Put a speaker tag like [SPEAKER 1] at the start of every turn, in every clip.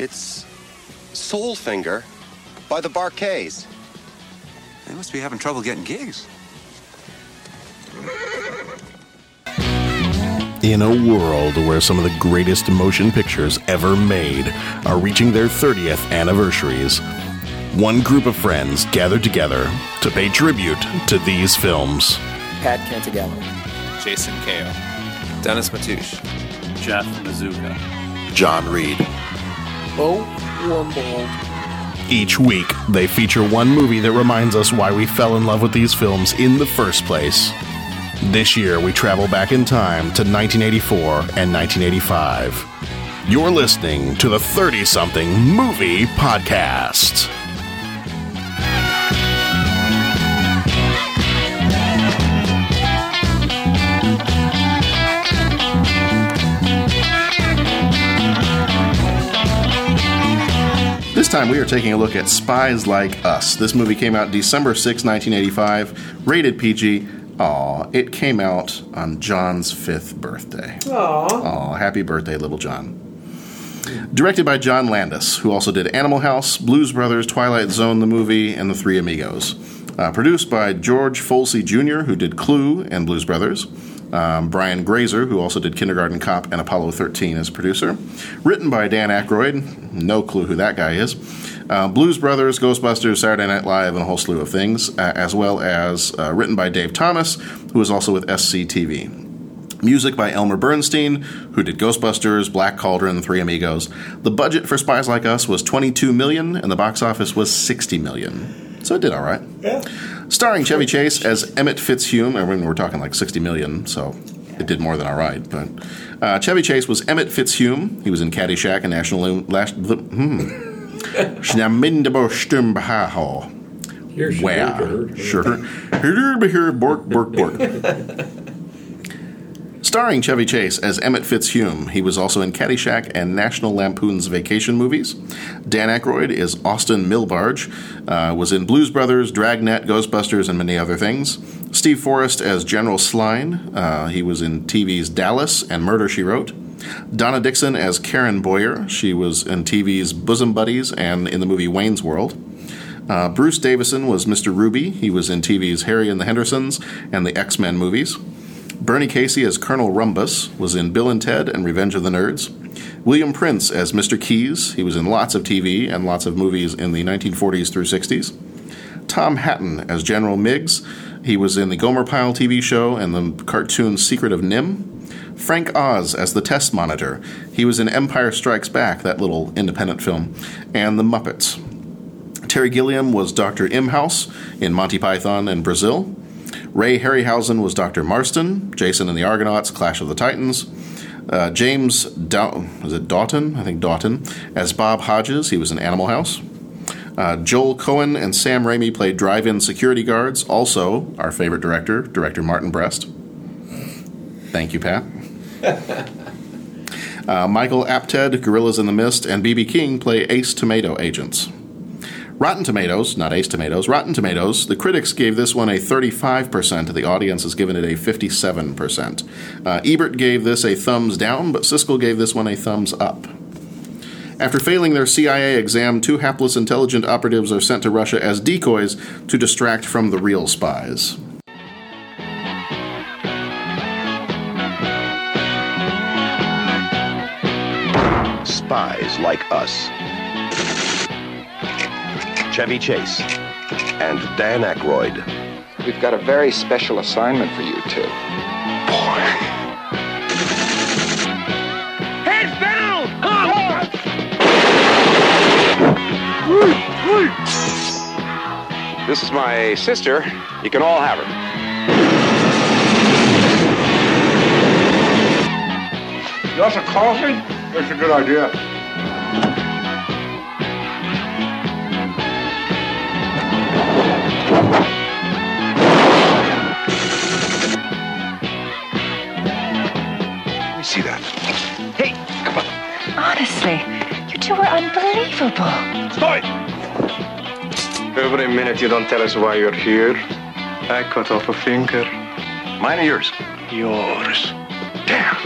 [SPEAKER 1] It's Soul Finger by the Bar-Kays.
[SPEAKER 2] They must be having trouble getting gigs.
[SPEAKER 3] In a world where some of the greatest motion pictures ever made are reaching their 30th anniversaries, one group of friends gathered together to pay tribute to these films.
[SPEAKER 4] Pat Cantagallo.
[SPEAKER 5] Jason Kao. Dennis Matouche.
[SPEAKER 6] Jeff Mazuka.
[SPEAKER 3] John Reed.
[SPEAKER 4] Bo.
[SPEAKER 3] Each week, they feature one movie that reminds us why we fell in love with these films in the first place. This year, we travel back in time to 1984 and 1985. You're listening to the 30 something movie podcast. Time we are taking a look at Spies Like Us. This movie came out December 6, 1985, rated PG. Aw, it came out on John's fifth birthday. Aw. happy birthday, little John. Directed by John Landis, who also did Animal House, Blues Brothers, Twilight Zone, the movie, and The Three Amigos. Uh, produced by George Folsey Jr., who did Clue and Blues Brothers. Um, Brian Grazer, who also did Kindergarten Cop and Apollo 13 as producer. Written by Dan Aykroyd, no clue who that guy is. Uh, Blues Brothers, Ghostbusters, Saturday Night Live, and a whole slew of things, uh, as well as uh, written by Dave Thomas, who is also with SCTV. Music by Elmer Bernstein, who did Ghostbusters, Black Cauldron, Three Amigos. The budget for Spies Like Us was 22 million, and the box office was 60 million. So it did all right.
[SPEAKER 7] Yeah.
[SPEAKER 3] Starring Chevy Chase as Emmett Fitz-Hume. I mean, we're talking like 60 million, so it did more than all right. But uh, Chevy Chase was Emmett Fitz-Hume. He was in Caddyshack and National Lam- Last. Hmm. Wow. Sure. Here, bork, bork, bork. Starring Chevy Chase as Emmett Fitz-Hume, he was also in Caddyshack and National Lampoon's Vacation movies. Dan Aykroyd is Austin Milbarge, uh, was in Blues Brothers, Dragnet, Ghostbusters, and many other things. Steve Forrest as General Sline, uh, he was in TV's Dallas and Murder She Wrote. Donna Dixon as Karen Boyer, she was in TV's Bosom Buddies and in the movie Wayne's World. Uh, Bruce Davison was Mr. Ruby. He was in TV's Harry and the Hendersons and the X Men movies. Bernie Casey as Colonel Rhombus was in Bill and Ted and Revenge of the Nerds. William Prince as Mr. Keys. He was in lots of TV and lots of movies in the 1940s through 60s. Tom Hatten as General Miggs. He was in the Gomer Pyle TV show and the cartoon Secret of NIMH. Frank Oz as the test monitor. He was in Empire Strikes Back, that little independent film, and The Muppets. Terry Gilliam was Dr. Imhaus in Monty Python and Brazil. Ray Harryhausen was Dr. Marston, Jason and the Argonauts, Clash of the Titans. Uh, James Dow- was it Daughton? I think Daughton as Bob Hodges. He was in Animal House. Uh, Joel Coen and Sam Raimi played drive-in security guards. Also, our favorite director, director Martin Brest. Thank you, Pat. uh, Michael Apted, Gorillas in the Mist, and B.B. King play Ace Tomato agents. Rotten Tomatoes, not Ace Tomatoes, Rotten Tomatoes, the critics gave this one a 35%, the audience has given it a 57%. Uh, Ebert gave this a thumbs down, but Siskel gave this one a thumbs up. After failing their CIA exam, two hapless intelligent operatives are sent to Russia as decoys to distract from the real spies.
[SPEAKER 8] Spies Like Us. Chevy Chase and Dan Aykroyd.
[SPEAKER 9] We've got a very special assignment for you two. Boy.
[SPEAKER 10] Heads down!
[SPEAKER 9] This is my sister. You can all have her.
[SPEAKER 7] You want some coffee? That's a good idea.
[SPEAKER 11] Unbelievable.
[SPEAKER 7] Stop!
[SPEAKER 9] Every minute you don't tell us why you're here, I cut off a finger.
[SPEAKER 8] Mine or yours?
[SPEAKER 9] Yours.
[SPEAKER 7] Down!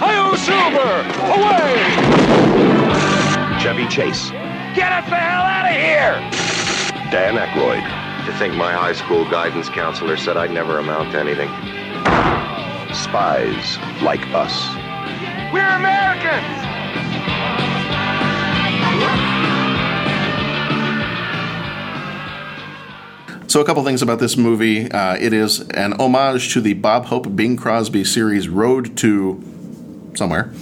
[SPEAKER 10] Hi-yo, Silver! Away!
[SPEAKER 8] Chevy Chase,
[SPEAKER 10] Get us the hell out of here!
[SPEAKER 8] Dan Aykroyd,
[SPEAKER 9] To think my high school guidance counselor said I'd never amount to anything.
[SPEAKER 8] Spies Like Us.
[SPEAKER 10] We're Americans!
[SPEAKER 3] So, a couple things about this movie. Uh, it is an homage to the Bob Hope Bing Crosby series Road to somewhere,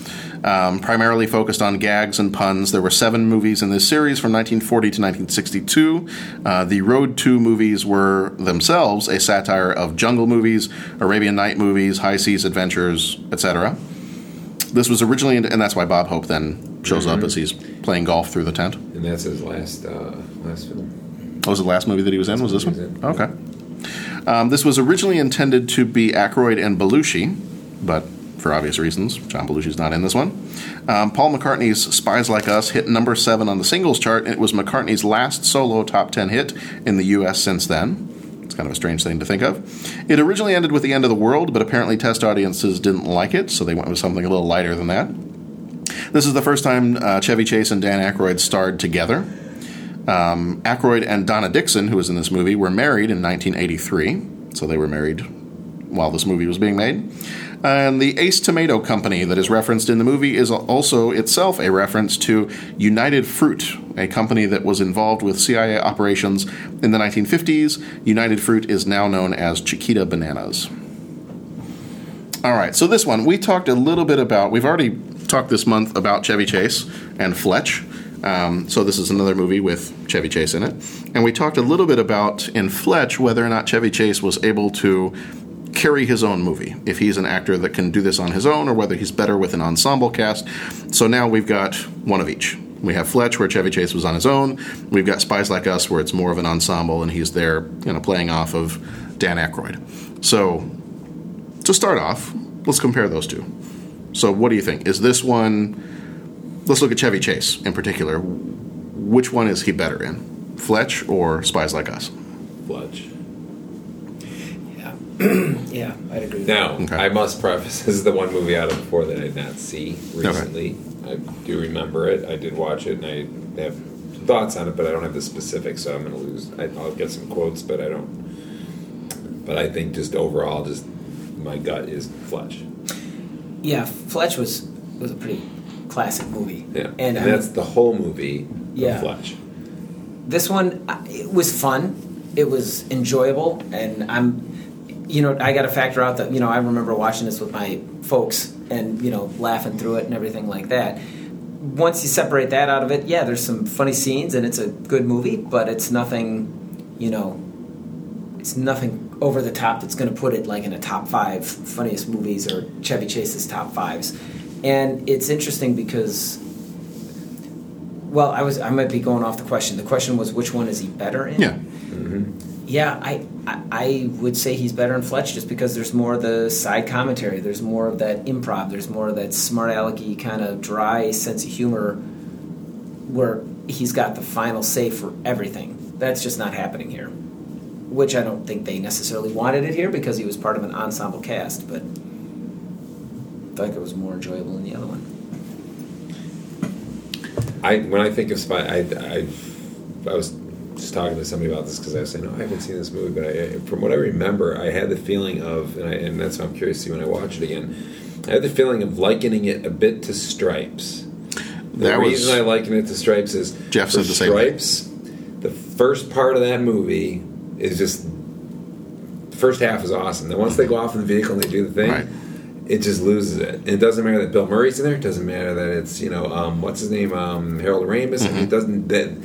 [SPEAKER 3] um, primarily focused on gags and puns. There were seven movies in this series from 1940 to 1962. Uh, the Road to movies were themselves a satire of jungle movies, Arabian Night movies, high seas adventures, etc. This was originally, and that's why Bob Hope then shows up as he's playing golf through the tent.
[SPEAKER 12] And that's his last uh, last film.
[SPEAKER 3] What was the last movie that he was in? Was this one? Okay. Um, this was originally intended to be Aykroyd and Belushi, but for obvious reasons, John Belushi's not in this one. Um, Paul McCartney's "Spies Like Us" hit number seven on the singles chart, and it was McCartney's last solo top ten hit in the U.S. since then. It's kind of a strange thing to think of. It originally ended with the end of the world, but apparently test audiences didn't like it, so they went with something a little lighter than that. This is the first time uh, Chevy Chase and Dan Aykroyd starred together. Um, Aykroyd and Donna Dixon, who was in this movie, were married in 1983, so they were married while this movie was being made. And the Ace Tomato Company that is referenced in the movie is also itself a reference to United Fruit, a company that was involved with CIA operations in the 1950s. United Fruit is now known as Chiquita Bananas. All right, so this one, we talked a little bit about, we've already talked this month about Chevy Chase and Fletch. Um, so this is another movie with Chevy Chase in it. And we talked a little bit about in Fletch whether or not Chevy Chase was able to carry his own movie, if he's an actor that can do this on his own or whether he's better with an ensemble cast. So now we've got one of each. We have Fletch, where Chevy Chase was on his own. We've got Spies Like Us, where it's more of an ensemble and he's there, you know, playing off of Dan Aykroyd. So to start off, let's compare those two. So, what do you think? Is this one? Let's look at Chevy Chase in particular. Which one is he better in, Fletch or Spies Like Us?
[SPEAKER 12] Fletch.
[SPEAKER 13] yeah, yeah, I'd agree.
[SPEAKER 12] Now, I must preface this is the one movie out of the four that I did not see recently. I do remember it. I did watch it, and I have thoughts on it, but I don't have the specifics, so I'm going to lose. I, I'll get some quotes, but I don't. But I think just overall, just my gut is Fletch.
[SPEAKER 13] Yeah, Fletch was was a pretty classic movie.
[SPEAKER 12] Yeah,
[SPEAKER 13] and,
[SPEAKER 12] and that's the whole movie.
[SPEAKER 13] Yeah. this one it was fun. It was enjoyable, and I'm, you know, I got to factor out that you know I remember watching this with my folks and you know laughing through it and everything like that. Once you separate that out of it, yeah, there's some funny scenes and it's a good movie, but it's nothing, you know, it's nothing over the top that's going to put it like in a top five funniest movies or Chevy Chase's top fives. And it's interesting because, well, I was I might be going off the question. The question was which one is he better in?
[SPEAKER 3] Yeah. Mm-hmm.
[SPEAKER 13] Yeah, I, I I would say he's better in Fletch just because there's more of the side commentary. There's more of that improv. There's more of that smart alecky kind of dry sense of humor where he's got the final say for everything. That's just not happening here. Which I don't think they necessarily wanted it here because he was part of an ensemble cast, but I feel like it was more enjoyable than the other one.
[SPEAKER 12] I when I think of Spy, I, I, I was just talking to somebody about this because I was saying, no, I haven't seen this movie, but I, from what I remember, I had the feeling of, and, I, and that's why I'm curious to see when I watch it again. I had the feeling of likening it a bit to Stripes. The
[SPEAKER 3] That was-
[SPEAKER 12] reason I liken it to Stripes is
[SPEAKER 3] Jeff said the same thing.
[SPEAKER 12] Stripes. The first part of that movie is just the first half is awesome. Then once they go off in the vehicle and they do the thing, it just loses it. And it doesn't matter that Bill Murray's in there. It doesn't matter that it's you know um, what's his name um, Harold Ramis. Mean, it doesn't that.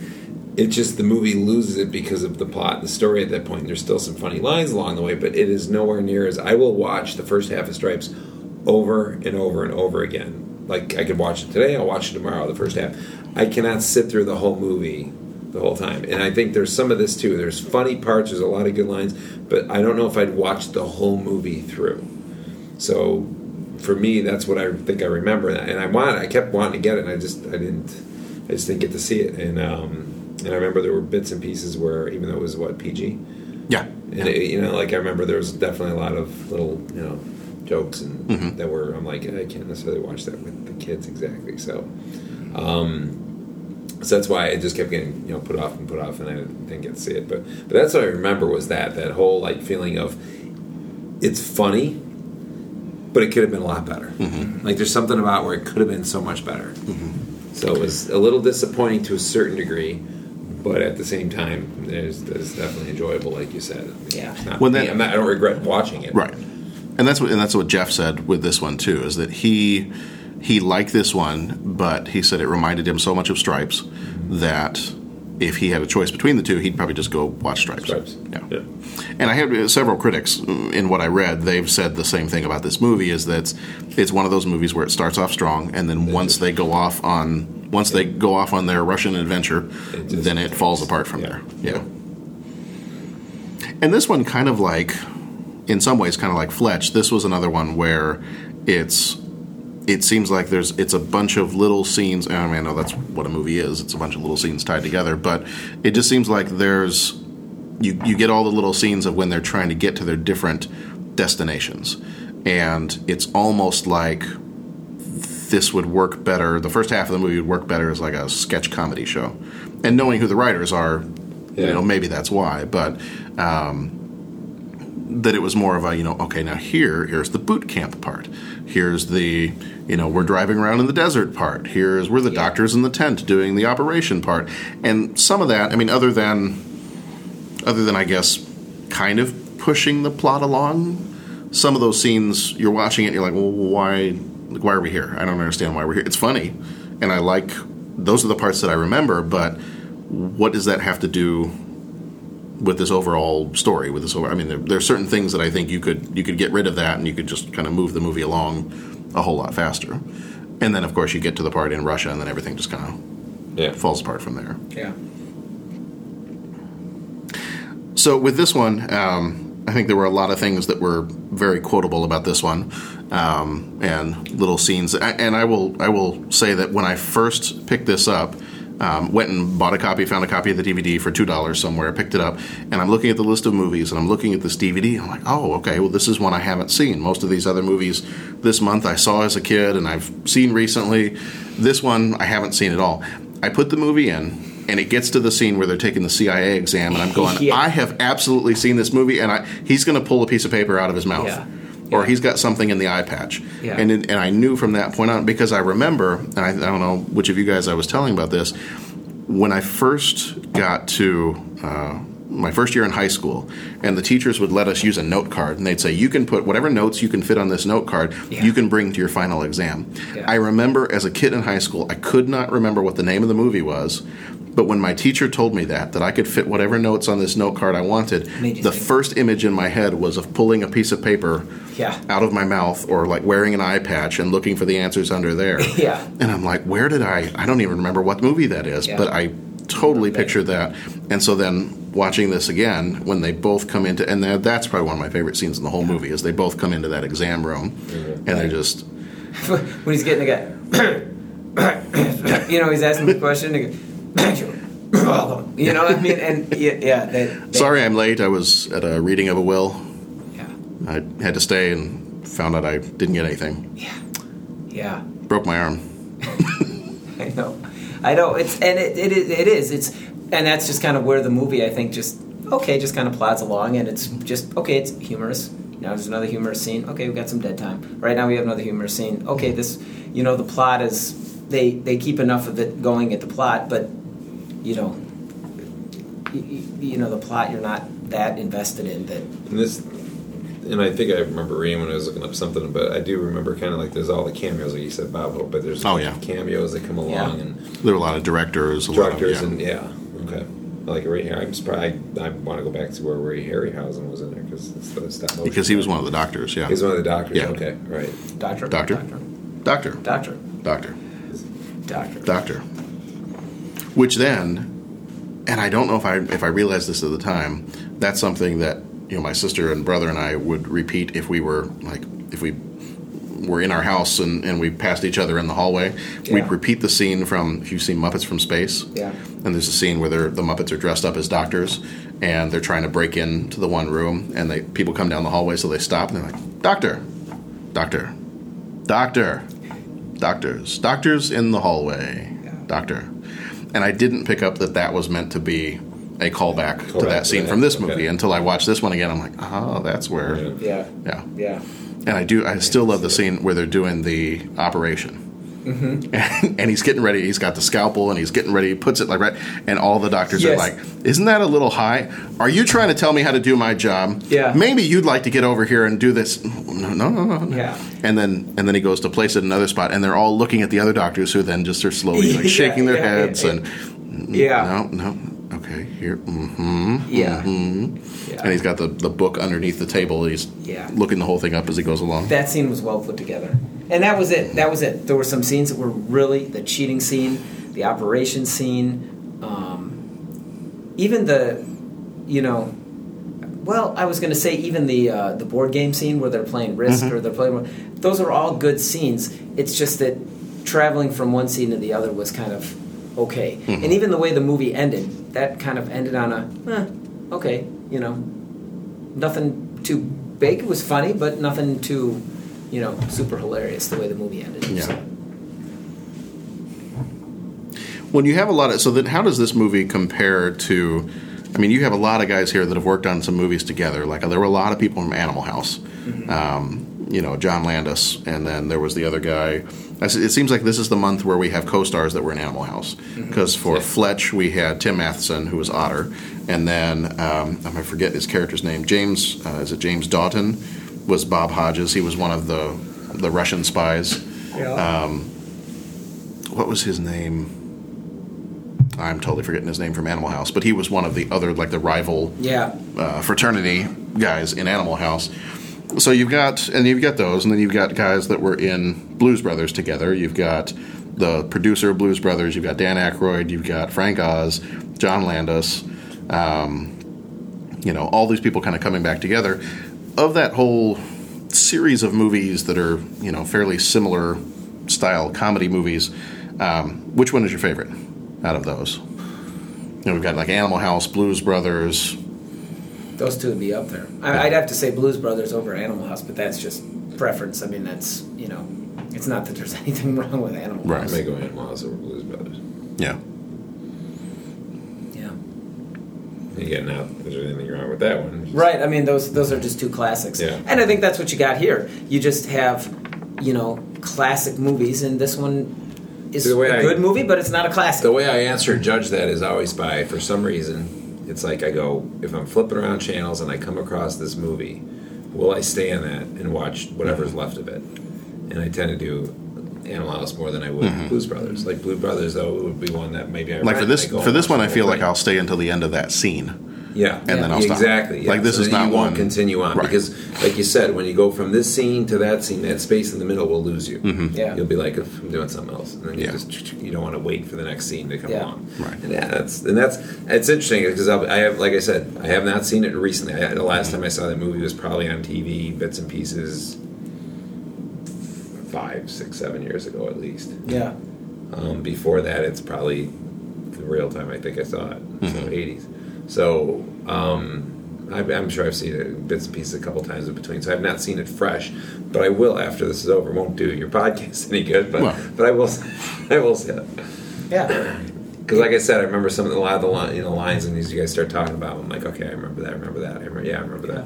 [SPEAKER 12] It just the movie loses it because of the plot and the story at that point. There's still some funny lines along the way, but it is nowhere near as I will watch the first half of Stripes over and over and over again. Like I could watch it today, I'll watch it tomorrow. The first half, I cannot sit through the whole movie the whole time. And I think there's some of this too. There's funny parts. There's a lot of good lines, but I don't know if I'd watch the whole movie through. So for me, that's what I think I remember, and I want. I kept wanting to get it, and I just I didn't. I just didn't get to see it, and um, and I remember there were bits and pieces where even though it was what PG,
[SPEAKER 3] Yeah.
[SPEAKER 12] and it, you know, like I remember there was definitely a lot of little you know jokes and
[SPEAKER 3] Mhm.
[SPEAKER 12] that were I'm like I can't necessarily watch that with the kids exactly. So, um, So that's why it just kept getting you know put off and put off, and I didn't get to see it. But but that's what I remember was that that whole like feeling of it's funny, but it could have been a lot better.
[SPEAKER 3] Mm-hmm.
[SPEAKER 12] Like there's something about where it could have been so much better. So it was a little disappointing to a certain degree, but at the same time, there's, there's definitely enjoyable, like you said.
[SPEAKER 13] Yeah.
[SPEAKER 12] Not,
[SPEAKER 3] When that-
[SPEAKER 12] not, I don't regret watching it.
[SPEAKER 3] Right. And that's what and that's what Jeff said with this one too is that he he liked this one, but he said it reminded him so much of Stripes that if he had a choice between the two, he'd probably just go watch Stripes.
[SPEAKER 12] Stripes.
[SPEAKER 3] Yeah. And I had uh, several critics uh, in what I read. They've said the same thing about this movie: is that it's, it's one of those movies where it starts off strong, and then once they go off on once they go off on their Russian adventure, then it falls apart from there. Yeah. And this one kind of like, in some ways, kind of like Fletch. This was another one where it's it seems like there's it's a bunch of little scenes. I mean, I know that's what a movie is. It's a bunch of little scenes tied together, but it just seems like there's you you get all the little scenes of when they're trying to get to their different destinations, and it's almost like this would work better. The first half of the movie would work better as like a sketch comedy show, and knowing who the writers are, you know, maybe that's why. But um, that it was more of a you know, okay, now here here's the boot camp part. Here's the you know we're driving around in the desert part. Here's we're the doctors in the tent doing the operation part, and some of that. I mean, other than other than I guess kind of pushing the plot along. Some of those scenes you're watching it, and you're like, well, why? Like, why are we here? I don't understand why we're here. It's funny, and I like those are the parts that I remember. But what does that have to do with this overall story? With this, over, I mean, there, there are certain things that I think you could you could get rid of that, and you could just kind of move the movie along a whole lot faster. And then, of course, you get to the part in Russia, and then everything just kind of
[SPEAKER 12] Yeah.
[SPEAKER 3] falls apart from there.
[SPEAKER 13] Yeah.
[SPEAKER 3] So with this one, um, I think there were a lot of things that were very quotable about this one, um, and little scenes. And I will I will say that when I first picked this up, um, went and bought a copy, found a copy of the DVD for two dollars somewhere, picked it up, and I'm looking at the list of movies, and I'm looking at this DVD, I'm like, oh, okay, well, this is one I haven't seen. Most of these other movies this month I saw as a kid, and I've seen recently. This one I haven't seen at all. I put the movie in. And it gets to the scene where they're taking the CIA exam, and I'm going,
[SPEAKER 13] Yeah.
[SPEAKER 3] I have absolutely seen this movie, and I, he's going to pull a piece of paper out of his mouth,
[SPEAKER 13] Yeah.
[SPEAKER 3] Or he's got something in the eye patch,
[SPEAKER 13] Yeah.
[SPEAKER 3] and and I knew from that point on because I remember, and I, I don't know which of you guys I was telling about this, when I first got to uh, my first year in high school, and the teachers would let us use a note card, and they'd say, "You can put whatever notes you can fit on this note card,
[SPEAKER 13] Yeah.
[SPEAKER 3] you can bring to your final exam."
[SPEAKER 13] Yeah.
[SPEAKER 3] I remember as a kid in high school, I could not remember what the name of the movie was. But when my teacher told me that, that I could fit whatever notes on this note card I wanted, the
[SPEAKER 13] think.
[SPEAKER 3] first image in my head was of pulling a piece of paper
[SPEAKER 13] Yeah.
[SPEAKER 3] out of my mouth or like wearing an eye patch and looking for the answers under there.
[SPEAKER 13] Yeah.
[SPEAKER 3] And I'm like, where did I? I don't even remember what movie that is,
[SPEAKER 13] Yeah.
[SPEAKER 3] but I totally pictured that. And so then watching this again, when they both come into, and that- that's probably one of my favorite scenes in the whole movie, is they both come into that exam room, mm-hmm. and they're just,
[SPEAKER 13] when he's getting a guy, you know, he's asking the question. And he goes, you know, what I mean, and yeah, yeah they, they,
[SPEAKER 3] sorry I'm late. I was at a reading of a will.
[SPEAKER 13] Yeah.
[SPEAKER 3] I had to stay and found out I didn't get anything.
[SPEAKER 13] yeah, Yeah.
[SPEAKER 3] Broke my arm.
[SPEAKER 13] I know, I know. It's and it, it is it is it's and that's just kind of where the movie I think just okay just kind of plods along and it's just okay it's humorous. Now there's another humorous scene. Okay, we got some dead time. Right now we have another humorous scene. Okay, this you know the plot is they they keep enough of it going at the plot, but you know you, you know the plot you're not that invested in that
[SPEAKER 12] And this, and I think I remember reading when I was looking up something, but I do remember kind of like there's all the cameos, like you said, Bob Hope, but there's
[SPEAKER 3] Oh, yeah.
[SPEAKER 12] cameos that come along
[SPEAKER 13] Yeah.
[SPEAKER 12] and
[SPEAKER 3] There were a lot of directors. A lot of-
[SPEAKER 12] directors
[SPEAKER 3] yeah.
[SPEAKER 12] and yeah, okay. Like Ray Harry, I'm surprised. I, I want to go back to where Ray Harryhausen was in there because it's the stop motion.
[SPEAKER 3] because he was one of the doctors. Yeah,
[SPEAKER 12] He's one of the doctors.
[SPEAKER 3] Yeah.
[SPEAKER 12] Okay, right.
[SPEAKER 13] doctor
[SPEAKER 3] Doctor?
[SPEAKER 13] doctor
[SPEAKER 3] doctor,
[SPEAKER 13] doctor
[SPEAKER 3] doctor.
[SPEAKER 13] doctor
[SPEAKER 3] doctor. Which then, and I don't know if I if I realized this at the time, that's something that you know my sister and brother and I would repeat if we were like if we were in our house and, and we passed each other in the hallway. We'd repeat the scene from if you've seen Muppets from Space.
[SPEAKER 13] Yeah.
[SPEAKER 3] And there's a scene where they're, the Muppets are dressed up as doctors and they're trying to break into the one room and they people come down the hallway so they stop and they're like, Doctor, Doctor, Doctor, doctors, doctors in the hallway, doctor. and I didn't pick up that that was meant to be a callback to that scene
[SPEAKER 12] that,
[SPEAKER 3] from this
[SPEAKER 12] okay.
[SPEAKER 3] movie until I watch this one again. I'm like, oh, that's where.
[SPEAKER 13] Yeah.
[SPEAKER 3] Yeah.
[SPEAKER 13] Yeah.
[SPEAKER 3] And I do. I still love the scene where they're doing the operation.
[SPEAKER 13] Mm-hmm.
[SPEAKER 3] And, and he's getting ready. He's got the scalpel, and he's getting ready. He puts it like right, and all the doctors are like, "Isn't that a little high? Are you trying to tell me how to do my job?
[SPEAKER 13] Yeah.
[SPEAKER 3] Maybe you'd like to get over here and do this. No, no, no, no. no.
[SPEAKER 13] Yeah.
[SPEAKER 3] And then and then he goes to place it another spot, and they're all looking at the other doctors, who then just are slowly like
[SPEAKER 13] Yeah,
[SPEAKER 3] shaking their
[SPEAKER 13] yeah,
[SPEAKER 3] heads
[SPEAKER 13] yeah,
[SPEAKER 3] and
[SPEAKER 13] Yeah.
[SPEAKER 3] no, no. Okay, here. Mm-hmm.
[SPEAKER 13] Yeah.
[SPEAKER 3] Mm-hmm.
[SPEAKER 13] Yeah.
[SPEAKER 3] And he's got the, the book underneath the table. He's
[SPEAKER 13] Yeah.
[SPEAKER 3] looking the whole thing up as he goes along.
[SPEAKER 13] That scene was well put together, and that was it. That was it. There were some scenes that were really the cheating scene, the operation scene, um, even the, you know, well, I was going to say even the uh, the board game scene where they're playing Risk
[SPEAKER 3] Mhm.
[SPEAKER 13] or they're playing. Those are all good scenes. It's just that traveling from one scene to the other was kind of okay,
[SPEAKER 3] Mhm.
[SPEAKER 13] and even the way the movie ended, that kind of ended on a, eh, okay, you know, nothing too big. It was funny, but nothing too, you know, super hilarious. The way the movie ended.
[SPEAKER 3] Yeah.
[SPEAKER 13] So,
[SPEAKER 3] When you have a lot of so then how does this movie compare to? I mean, you have a lot of guys here that have worked on some movies together. Like there were a lot of people from Animal House. Um, you know, John Landis, and then there was the other guy. It seems like this is the month where we have co-stars that were in Animal House. Because for Fletch, we had Tim Matheson, who was Otter, and then um, I'm gonna forget his character's name. James, uh, is it James Daughton? Was Bob Hodges? He was one of the the Russian spies.
[SPEAKER 13] Yeah.
[SPEAKER 3] Um, what was his name? I'm totally forgetting his name from Animal House, but he was one of the other, like the rival
[SPEAKER 13] yeah.
[SPEAKER 3] uh, fraternity guys in Animal House. So you've got, and you've got those, and then you've got guys that were in Blues Brothers together. You've got the producer of Blues Brothers. You've got Dan Aykroyd. You've got Frank Oz, John Landis. Um, you know, all these people kind of coming back together. Of that whole series of movies that are, you know, fairly similar style comedy movies, um, which one is your favorite out of those? You know, we've got like Animal House, Blues Brothers.
[SPEAKER 13] Those two would be up there. I, I'd have to say Blues Brothers over Animal House, but that's just preference. I mean, that's you know, it's not that there's anything wrong with Animal
[SPEAKER 3] Right.
[SPEAKER 12] I
[SPEAKER 13] House.
[SPEAKER 12] may go Animal House over Blues Brothers.
[SPEAKER 3] Yeah.
[SPEAKER 13] Yeah.
[SPEAKER 12] Again, not there's anything wrong with that one.
[SPEAKER 13] Right. I mean, those those are just two classics.
[SPEAKER 12] Yeah.
[SPEAKER 13] And I think that's what you got here. You just have, you know, classic movies, and this one is
[SPEAKER 12] See, the way
[SPEAKER 13] a
[SPEAKER 12] I-
[SPEAKER 13] good movie, but it's not a classic.
[SPEAKER 12] The way I answer judge that is always by, for some reason, it's like I go, if I'm flipping around channels and I come across this movie, will I stay on that and watch whatever's left of it? And I tend to do Animal House more than I would
[SPEAKER 3] Mhm.
[SPEAKER 12] Blues Brothers. Like Blues Brothers, though, would be one that maybe I
[SPEAKER 3] Like for this for this one, I feel like. I'll stay until the end of that scene.
[SPEAKER 12] Yeah,
[SPEAKER 3] and then I'll stop.
[SPEAKER 12] exactly. Yeah.
[SPEAKER 3] Like this
[SPEAKER 12] So
[SPEAKER 3] is
[SPEAKER 12] then
[SPEAKER 3] not
[SPEAKER 12] you won't continue on
[SPEAKER 3] Right.
[SPEAKER 12] because, like you said, when you go from this scene to that scene, that space in the middle will lose you.
[SPEAKER 3] Mhm.
[SPEAKER 13] Yeah.
[SPEAKER 12] You'll be like, I'm doing something else, and then you
[SPEAKER 3] Yeah.
[SPEAKER 12] just you don't want to wait for the next scene to come
[SPEAKER 13] Yeah.
[SPEAKER 12] along.
[SPEAKER 3] Right.
[SPEAKER 12] And yeah, that's and that's it's interesting because I have, like I said, I have not seen it recently. I, the last time I saw that movie was probably on TV, bits and pieces, five, six, seven years ago at least.
[SPEAKER 13] yeah.
[SPEAKER 12] Um, before that, it's probably the real time I think I saw it, so
[SPEAKER 3] Mhm.
[SPEAKER 12] 80s. So um, I, I'm sure I've seen it bits and pieces a couple times in between. So I've not seen it fresh, but I will after this is over. Won't do your podcast any good, but
[SPEAKER 3] Well.
[SPEAKER 12] but I will I will see it
[SPEAKER 13] Yeah.
[SPEAKER 12] because like I said, I remember some of the, a lot of the li- you know lines and these you guys start talking about. I'm like, okay, I remember that. I remember that. I remember, yeah, I remember that.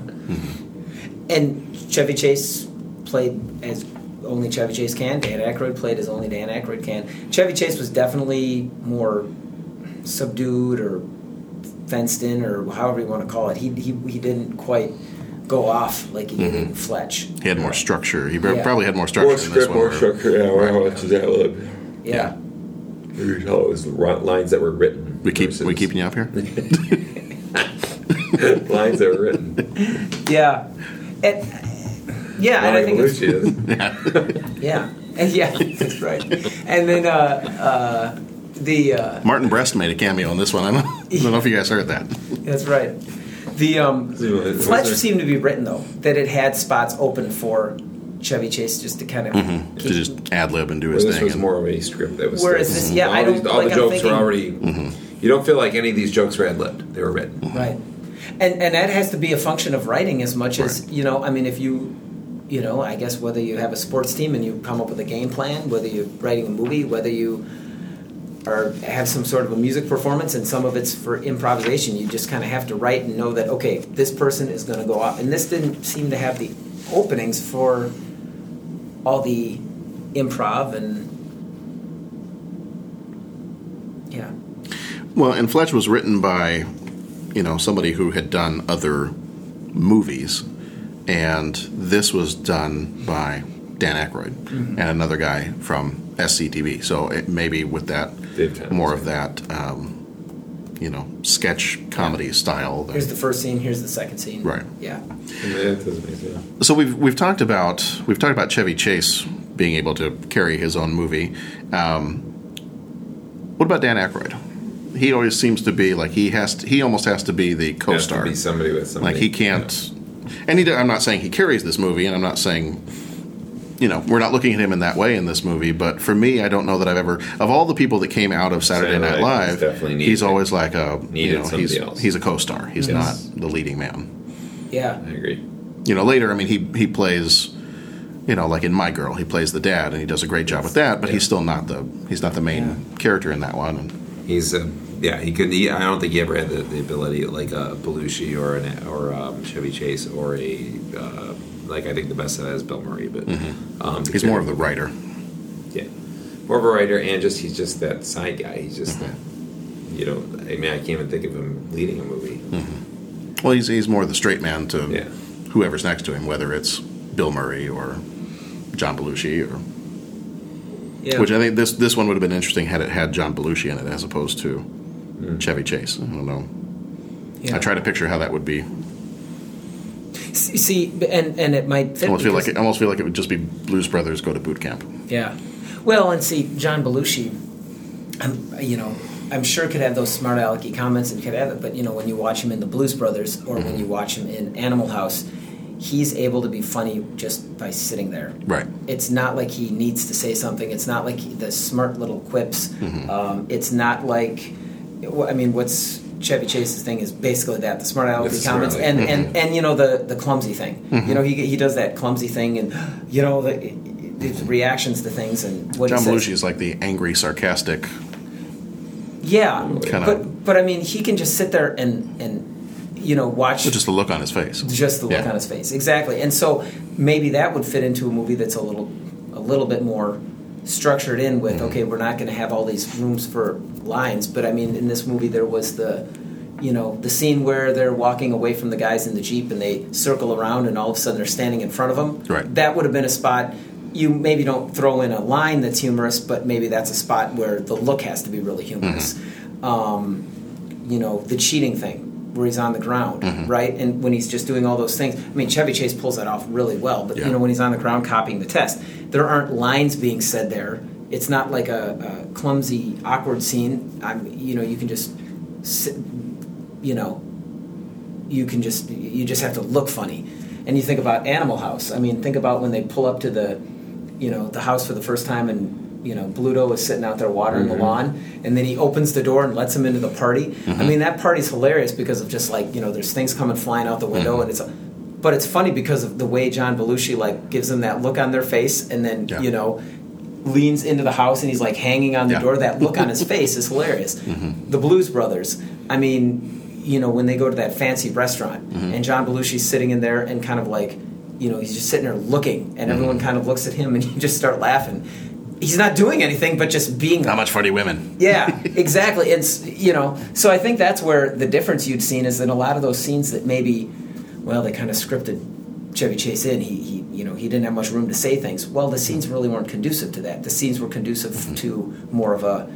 [SPEAKER 13] And Chevy Chase played as only Chevy Chase can. Dan Aykroyd played as only Dan Aykroyd can. Chevy Chase was definitely more subdued or fenced in or however you want to call it. He he, he didn't quite go off like he did in Fletch.
[SPEAKER 3] He had more structure. He
[SPEAKER 13] Yeah.
[SPEAKER 3] probably had more structure.
[SPEAKER 12] More
[SPEAKER 3] in this
[SPEAKER 12] script,
[SPEAKER 3] one
[SPEAKER 12] more structure. Yeah,
[SPEAKER 3] Right.
[SPEAKER 12] how much does that look?
[SPEAKER 13] Yeah.
[SPEAKER 12] You could tell it was the lines that were written.
[SPEAKER 3] We keep
[SPEAKER 12] versus
[SPEAKER 3] we keeping you up here.
[SPEAKER 12] lines that were written.
[SPEAKER 13] Yeah. And, yeah, and I think it's,
[SPEAKER 12] Monica
[SPEAKER 13] yeah. And yeah, that's right. And then uh, uh, the uh,
[SPEAKER 3] Martin Brest made a cameo in this one. I don't, I don't know if you guys heard that.
[SPEAKER 13] That's right. The um,
[SPEAKER 12] Was
[SPEAKER 13] Fletch
[SPEAKER 12] there-
[SPEAKER 13] seemed to be written though that it had spots open for Chevy Chase just to kind of.
[SPEAKER 3] Mm-hmm. To just ad lib and do
[SPEAKER 12] Where
[SPEAKER 3] his
[SPEAKER 12] this
[SPEAKER 3] thing.
[SPEAKER 12] was
[SPEAKER 3] and-
[SPEAKER 12] more of a script that was.
[SPEAKER 13] Whereas
[SPEAKER 12] still-
[SPEAKER 13] this- yeah,
[SPEAKER 12] all
[SPEAKER 13] I don't-
[SPEAKER 12] these- all
[SPEAKER 13] like,
[SPEAKER 12] the jokes
[SPEAKER 13] thinking-
[SPEAKER 12] were already.
[SPEAKER 3] Mm-hmm.
[SPEAKER 12] You don't feel like any of these jokes were ad libbed; they were written.
[SPEAKER 13] Right. And and that has to be a function of writing as much as you know. I mean, if you, you know, I guess whether you have a sports team and you come up with a game plan, whether you're writing a movie, whether you, are have some sort of a music performance, and some of it's for improvisation. You just kind of have to write and know that okay, this person is going to go off. And this didn't seem to have the openings for all the improv and yeah.
[SPEAKER 3] Well, and Fletch was written by, you know, somebody who had done other movies, and this was done by Dan Aykroyd
[SPEAKER 12] Mhm.
[SPEAKER 3] and another guy from SCTV. So it, maybe with that more of that, um, you know, sketch comedy style. that-
[SPEAKER 13] Here's the first scene. Here's the second scene.
[SPEAKER 3] Right.
[SPEAKER 13] Yeah.
[SPEAKER 3] So we've we've talked about we've talked about Chevy Chase being able to carry his own movie. Um, what about Dan Aykroyd? He always seems to be like he has to, he almost has to be the co-star.
[SPEAKER 12] be somebody with somebody.
[SPEAKER 3] Like he can't. And he, I'm not saying he carries this movie, and I'm not saying. You know, we're not looking at him in that way in this movie, but for me, I don't know that I've ever of all the people that came out of Saturday
[SPEAKER 12] Saturday
[SPEAKER 3] Night
[SPEAKER 12] Night, he's
[SPEAKER 3] Live,
[SPEAKER 12] definitely
[SPEAKER 3] he's always like a you know, he's
[SPEAKER 12] else.
[SPEAKER 3] he's a co-star. He's
[SPEAKER 12] Yes.
[SPEAKER 3] not the leading man
[SPEAKER 13] Yeah.
[SPEAKER 12] I agree.
[SPEAKER 3] you know later i mean he he plays you know like in my girl he plays the dad and he does a great job with that but he's still not the he's not the main character in that one and
[SPEAKER 12] He's uh, yeah, he could. He, I don't think he ever had the, the ability like a Belushi or an or um, Chevy Chase or a uh, like I think the best of that is Bill Murray, but mm-hmm. um,
[SPEAKER 3] he's more of the writer
[SPEAKER 12] yeah, more of a writer and just he's just that side guy. He's just mm-hmm. that you know. I mean, I can't even think of him leading a movie. Mm-hmm.
[SPEAKER 3] well he's he's more the straight man to
[SPEAKER 12] Yeah.
[SPEAKER 3] whoever's next to him whether it's bill murray or john belushi or
[SPEAKER 13] Yeah.
[SPEAKER 3] which i think this this one would have been interesting had it had john belushi in it as opposed to mm. chevy chase i don't know
[SPEAKER 13] Yeah.
[SPEAKER 3] i try to picture how that would be
[SPEAKER 13] See, and and it might fit.
[SPEAKER 3] almost feel like it, almost feel like it would just be blues brothers go to boot camp
[SPEAKER 13] Yeah. Well, and see, John Belushi, I'm, you know, I'm sure could have those smart alecky comments and could have it, but you know, when you watch him in the Blues Brothers or when you watch him in Animal House, he's able to be funny just by sitting there.
[SPEAKER 3] right
[SPEAKER 13] It's not like he needs to say something. It's not like he, the smart little quips.
[SPEAKER 3] Mm-hmm.
[SPEAKER 13] Um, it's not like, I mean, what's Chevy Chase's thing is basically that the smart alecky
[SPEAKER 12] The
[SPEAKER 13] comments and,
[SPEAKER 3] Mm-hmm.
[SPEAKER 13] and and you know the the clumsy thing.
[SPEAKER 3] Mhm.
[SPEAKER 13] You know, he he does that clumsy thing and you know the his reactions to things and what
[SPEAKER 3] john belushi is like the angry sarcastic
[SPEAKER 13] Yeah,
[SPEAKER 3] Kinda-
[SPEAKER 13] but but I mean, he can just sit there and and you know watch
[SPEAKER 3] just the look on his face
[SPEAKER 13] just the look
[SPEAKER 3] Yeah.
[SPEAKER 13] on his face exactly, and so maybe that would fit into a movie that's a little a little bit more structured in with okay, we're not going to have all these rooms for lines, but I mean, in this movie there was the you know the scene where they're walking away from the guys in the jeep and they circle around and all of a sudden they're standing in front of them.
[SPEAKER 3] Right.
[SPEAKER 13] That would have been a spot. You maybe don't throw in a line that's humorous, but maybe that's a spot where the look has to be really humorous. Um, you know, the cheating thing where he's on the ground,
[SPEAKER 3] Mhm.
[SPEAKER 13] right? And when he's just doing all those things. I mean, Chevy Chase pulls that off really well, but
[SPEAKER 3] Yeah.
[SPEAKER 13] you know, when he's on the ground copying the test, there aren't lines being said there. It's not like a, a clumsy, awkward scene. I'm, you know, you can just, sit, you know, you can just you just have to look funny. And you think about Animal House. I mean, think about when they pull up to the, you know, the house for the first time, and you know, Bluto is sitting out there watering
[SPEAKER 12] Mhm.
[SPEAKER 13] the lawn, and then he opens the door and lets him into the party. I
[SPEAKER 3] Mhm.
[SPEAKER 13] mean, that party's hilarious because of just like you know, there's things coming flying out the window,
[SPEAKER 3] Mhm.
[SPEAKER 13] and it's. But it's funny because of the way John Belushi like gives them that look on their face, and then
[SPEAKER 3] Yeah.
[SPEAKER 13] you know, leans into the house and he's like hanging on the
[SPEAKER 3] Yeah.
[SPEAKER 13] door. That look on his face is hilarious.
[SPEAKER 3] Mhm.
[SPEAKER 13] The Blues Brothers. I mean, you know, when they go to that fancy restaurant
[SPEAKER 3] Mhm.
[SPEAKER 13] and John Belushi's sitting in there and kind of like, you know, he's just sitting there looking, and everyone
[SPEAKER 3] Mhm.
[SPEAKER 13] kind of looks at him and you just start laughing. He's not doing anything but just being
[SPEAKER 3] how much for the women
[SPEAKER 13] yeah, exactly. It's you know, so I think that's where the difference you'd seen is in a lot of those scenes that maybe, well, they kind of scripted Chevy Chase in. He, he you know he didn't have much room to say things. Well, the scenes really weren't conducive to that. The scenes were conducive
[SPEAKER 3] Mm-hmm.
[SPEAKER 13] to more of a,